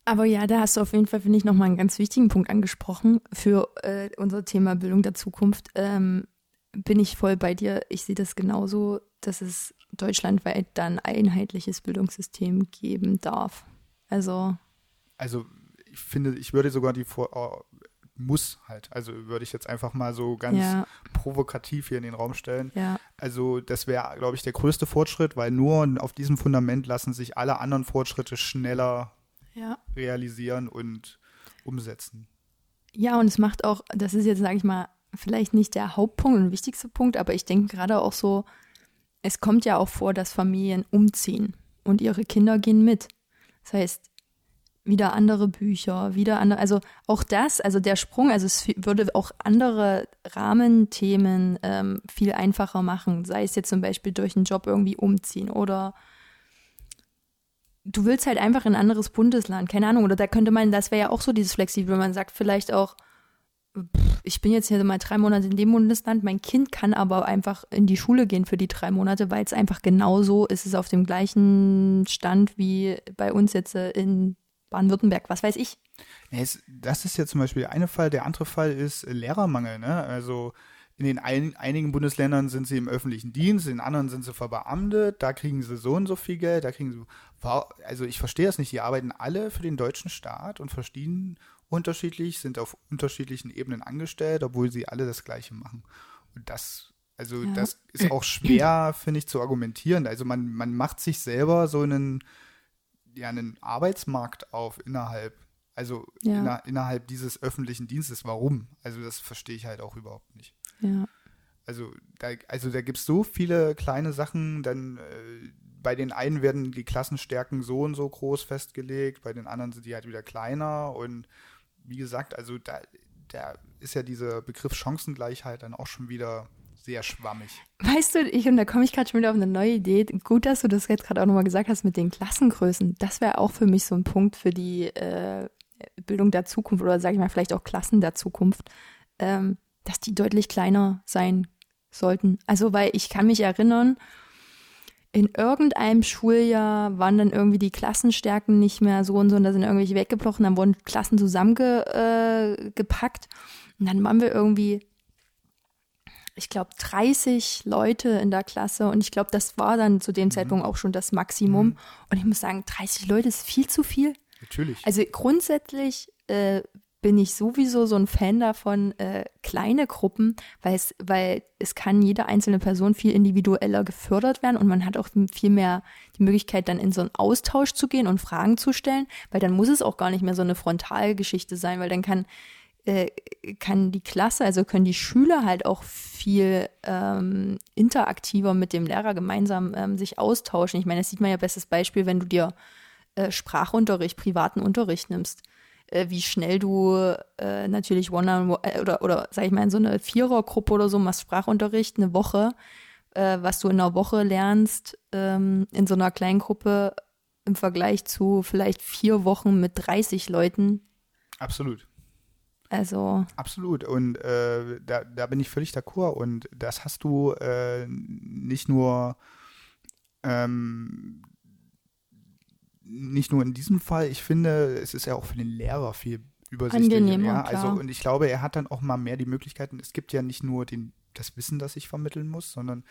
Aber ja, da hast du auf jeden Fall, finde ich, nochmal einen ganz wichtigen Punkt angesprochen für äh, unser Thema Bildung der Zukunft. Ähm, bin ich voll bei dir. Ich sehe das genauso, dass es deutschlandweit dann ein einheitliches Bildungssystem geben darf. Also,
Also ich finde, ich würde sogar die Vor oh, muss halt, also würde ich jetzt einfach mal so ganz
ja,
provokativ hier in den Raum stellen.
ja,
Also das wäre, glaube ich, der größte Fortschritt, weil nur auf diesem Fundament lassen sich alle anderen Fortschritte schneller
ja.
realisieren und umsetzen.
Ja, und es macht auch, das ist jetzt, sage ich mal, vielleicht nicht der Hauptpunkt und wichtigste Punkt, aber ich denke gerade auch so, es kommt ja auch vor, dass Familien umziehen und ihre Kinder gehen mit. Das heißt, wieder andere Bücher, wieder andere, also auch das, also der Sprung, also es würde auch andere Rahmenthemen ähm, viel einfacher machen, sei es jetzt zum Beispiel durch einen Job irgendwie umziehen oder du willst halt einfach in ein anderes Bundesland, keine Ahnung, oder da könnte man, das wäre ja auch so dieses flexibel, man sagt vielleicht auch, pff, ich bin jetzt hier mal drei Monate in dem Bundesland, mein Kind kann aber einfach in die Schule gehen für die drei Monate, weil es einfach genauso ist, es auf dem gleichen Stand wie bei uns jetzt äh, in Baden-Württemberg, was weiß ich.
Das ist ja zum Beispiel der eine Fall. Der andere Fall ist äh, Lehrermangel. Ne? Also in den ein, einigen Bundesländern sind sie im öffentlichen Dienst, in anderen sind sie verbeamtet, da kriegen sie so und so viel Geld, da kriegen sie. Also ich verstehe das nicht. Die arbeiten alle für den deutschen Staat und verstehen unterschiedlich, sind auf unterschiedlichen Ebenen angestellt, obwohl sie alle das Gleiche machen. Und das, also
Ja.
das ist auch schwer, finde ich, zu argumentieren. Also man, man macht sich selber so einen, ja, einen Arbeitsmarkt auf innerhalb, also
Ja.
inner, innerhalb dieses öffentlichen Dienstes. Warum? Also das verstehe ich halt auch überhaupt nicht.
Ja.
Also da, also da gibt es so viele kleine Sachen, dann äh, bei den einen werden die Klassenstärken so und so groß festgelegt, bei den anderen sind die halt wieder kleiner und wie gesagt, also da, da ist ja dieser Begriff Chancengleichheit dann auch schon wieder sehr schwammig.
Weißt du, ich, und da komme ich gerade schon wieder auf eine neue Idee. Gut, dass du das jetzt gerade auch nochmal gesagt hast mit den Klassengrößen. Das wäre auch für mich so ein Punkt für die äh, Bildung der Zukunft oder sage ich mal vielleicht auch Klassen der Zukunft, ähm, dass die deutlich kleiner sein sollten. Also, weil ich kann mich erinnern, in irgendeinem Schuljahr waren dann irgendwie die Klassenstärken nicht mehr so und so und da sind irgendwelche weggebrochen, dann wurden Klassen zusammengepackt äh, und dann waren wir irgendwie, ich glaube, 30 Leute in der Klasse und ich glaube, das war dann zu dem mhm. Zeitpunkt auch schon das Maximum mhm. und ich muss sagen, 30 Leute ist viel zu viel.
Natürlich.
Also grundsätzlich äh, bin ich sowieso so ein Fan davon, äh, kleine Gruppen, weil es, weil es kann jede einzelne Person viel individueller gefördert werden und man hat auch viel mehr die Möglichkeit, dann in so einen Austausch zu gehen und Fragen zu stellen, weil dann muss es auch gar nicht mehr so eine Frontalgeschichte sein, weil dann kann, äh, kann die Klasse, also können die Schüler halt auch viel ähm, interaktiver mit dem Lehrer gemeinsam ähm, sich austauschen. Ich meine, das sieht man ja bestes Beispiel, wenn du dir äh, Sprachunterricht, privaten Unterricht nimmst äh, wie schnell du äh, natürlich One äh, oder oder sag ich mal in so eine Vierergruppe oder so machst Sprachunterricht eine Woche, äh, was du in einer Woche lernst ähm, in so einer kleinen Gruppe im Vergleich zu vielleicht vier Wochen mit 30 Leuten.
Absolut.
Also.
Absolut. Und äh, da, da bin ich völlig d'accord. Und das hast du äh, nicht nur ähm, nicht nur in diesem Fall, ich finde, es ist ja auch für den Lehrer viel übersichtlicher. Angenehm, ja, also und ich glaube, er hat dann auch mal mehr die Möglichkeiten. Es gibt ja nicht nur den, das Wissen, das ich vermitteln muss, sondern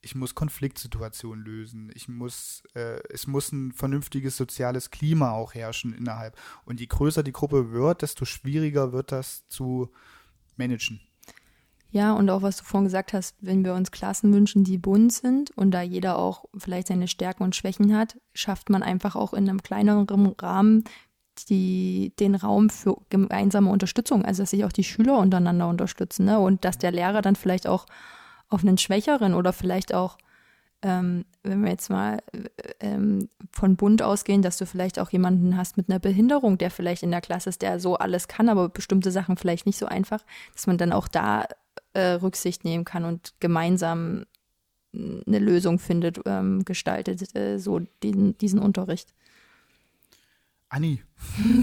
ich muss Konfliktsituationen lösen. Ich muss, äh, es muss ein vernünftiges soziales Klima auch herrschen innerhalb. Und je größer die Gruppe wird, desto schwieriger wird das zu managen.
Ja, und auch was du vorhin gesagt hast, wenn wir uns Klassen wünschen, die bunt sind und da jeder auch vielleicht seine Stärken und Schwächen hat, schafft man einfach auch in einem kleineren Rahmen die, den Raum für gemeinsame Unterstützung, also dass sich auch die Schüler untereinander unterstützen ne? und dass der Lehrer dann vielleicht auch auf einen Schwächeren oder vielleicht auch, ähm, wenn wir jetzt mal ähm, von bunt ausgehen, dass du vielleicht auch jemanden hast mit einer Behinderung, der vielleicht in der Klasse ist, der so alles kann, aber bestimmte Sachen vielleicht nicht so einfach, dass man dann auch da äh, Rücksicht nehmen kann und gemeinsam eine Lösung findet, ähm, gestaltet, äh, so den, diesen Unterricht.
Anni.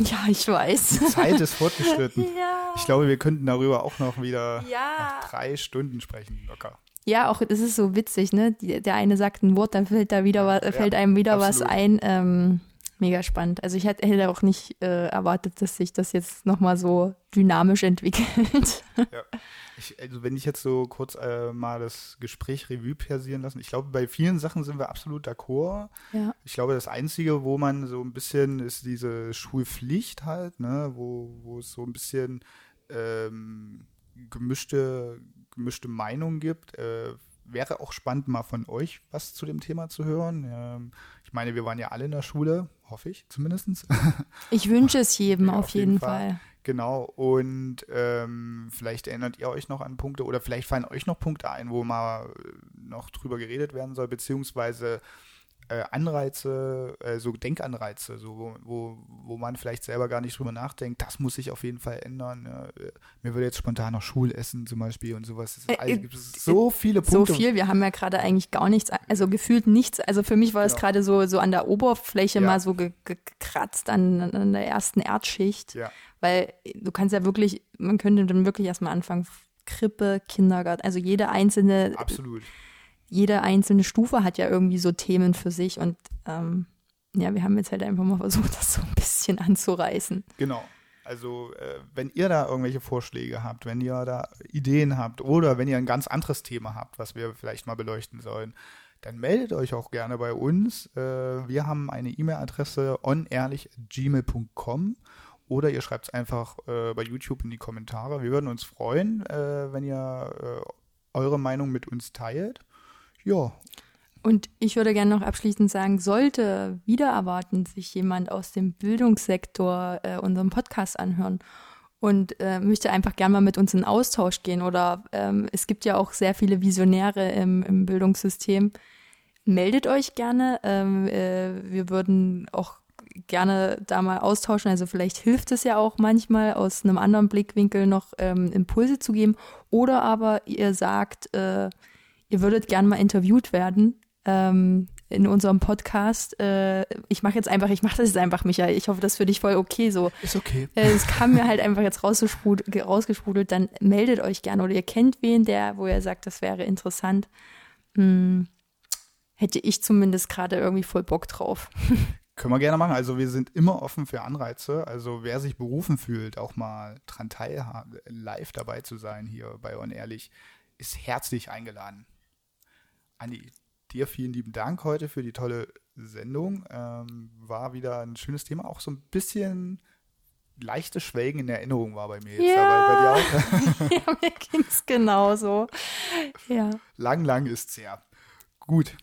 Ja, ich weiß.
Die Zeit ist fortgeschritten.
ja.
Ich glaube, wir könnten darüber auch noch wieder
ja.
noch drei Stunden sprechen, locker.
Ja, auch das ist so witzig, ne? Die, der eine sagt ein Wort, dann fällt da wieder was, fällt einem wieder absolut. was ein. Ähm, mega spannend. Also ich hätte, hätte auch nicht äh, erwartet, dass sich das jetzt nochmal so dynamisch entwickelt.
Ja. Ich, also wenn ich jetzt so kurz äh, mal das Gespräch Revue passieren lassen, ich glaube, bei vielen Sachen sind wir absolut d'accord.
Ja.
Ich glaube, das Einzige, wo man so ein bisschen ist diese Schulpflicht halt, ne, wo, wo es so ein bisschen ähm, gemischte, gemischte Meinungen gibt. Äh, wäre auch spannend, mal von euch was zu dem Thema zu hören. Ähm, ich meine, wir waren ja alle in der Schule, hoffe ich zumindest.
Ich wünsche es jedem ja, auf, auf, jeden, jeden Fall. Fall.
Genau, und ähm, vielleicht erinnert ihr euch noch an Punkte oder vielleicht fallen euch noch Punkte ein, wo mal noch drüber geredet werden soll, beziehungsweise äh, Anreize, äh, so Denkanreize, so wo, wo, wo man vielleicht selber gar nicht drüber nachdenkt, das muss sich auf jeden Fall ändern. Ja. Mir würde jetzt spontan noch Schulessen zum Beispiel und sowas. Es äh, gibt so viele Punkte.
So viel, wir haben ja gerade eigentlich gar nichts, also gefühlt nichts. Also für mich war es ja. gerade so, so an der Oberfläche ja. mal so gekratzt an, an der ersten Erdschicht.
Ja.
Weil du kannst ja wirklich, man könnte dann wirklich erstmal anfangen, Krippe, Kindergarten, also jede einzelne.
Absolut
jede einzelne Stufe hat ja irgendwie so Themen für sich und ähm, ja, wir haben jetzt halt einfach mal versucht, das so ein bisschen anzureißen.
Genau. Also, äh, wenn ihr da irgendwelche Vorschläge habt, wenn ihr da Ideen habt oder wenn ihr ein ganz anderes Thema habt, was wir vielleicht mal beleuchten sollen, dann meldet euch auch gerne bei uns. Äh, wir haben eine E-Mail-Adresse onehrlich.gmail.com oder ihr schreibt es einfach äh, bei YouTube in die Kommentare. Wir würden uns freuen, äh, wenn ihr äh, eure Meinung mit uns teilt. Ja.
Und ich würde gerne noch abschließend sagen, sollte wieder erwarten sich jemand aus dem Bildungssektor äh, unseren Podcast anhören und äh, möchte einfach gerne mal mit uns in Austausch gehen oder ähm, es gibt ja auch sehr viele Visionäre im, im Bildungssystem, meldet euch gerne. Ähm, äh, wir würden auch gerne da mal austauschen. Also vielleicht hilft es ja auch manchmal aus einem anderen Blickwinkel noch ähm, Impulse zu geben. Oder aber ihr sagt, äh, ihr würdet gern mal interviewt werden ähm, in unserem Podcast. Äh, ich mache jetzt einfach, ich mache das jetzt einfach, Michael. Ich hoffe, das ist für dich voll okay so.
Ist okay.
Äh, es kam mir halt einfach jetzt rausgesprudelt, dann meldet euch gerne oder ihr kennt wen, der, wo ihr sagt, das wäre interessant. Hm. hätte ich zumindest gerade irgendwie voll Bock drauf.
Können wir gerne machen. Also wir sind immer offen für Anreize. Also wer sich berufen fühlt, auch mal dran teilhaben, live dabei zu sein hier bei On Ehrlich, ist herzlich eingeladen. Andi, dir vielen lieben Dank heute für die tolle Sendung. Ähm, war wieder ein schönes Thema. Auch so ein bisschen leichte Schwelgen in Erinnerung war bei mir jetzt
ja.
dabei. Bei dir auch?
ja, mir ging es genauso. Ja.
Lang, lang ist's her. Gut.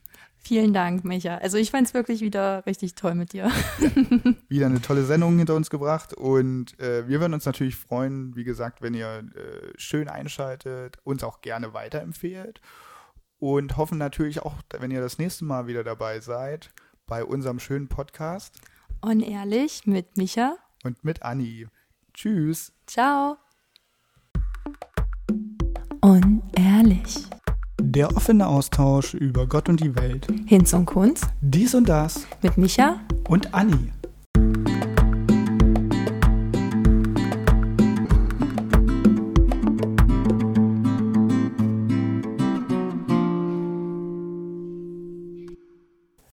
Vielen Dank, Micha. Also ich fand es wirklich wieder richtig toll mit dir.
Ja, wieder eine tolle Sendung hinter uns gebracht und äh, wir würden uns natürlich freuen, wie gesagt, wenn ihr äh, schön einschaltet, uns auch gerne weiterempfehlt und hoffen natürlich auch, wenn ihr das nächste Mal wieder dabei seid bei unserem schönen Podcast.
Unehrlich mit Micha
und mit Anni. Tschüss.
Ciao. Unehrlich.
Der offene Austausch über Gott und die Welt.
Hinz und Kunz.
Dies und das.
Mit Micha
und Anni.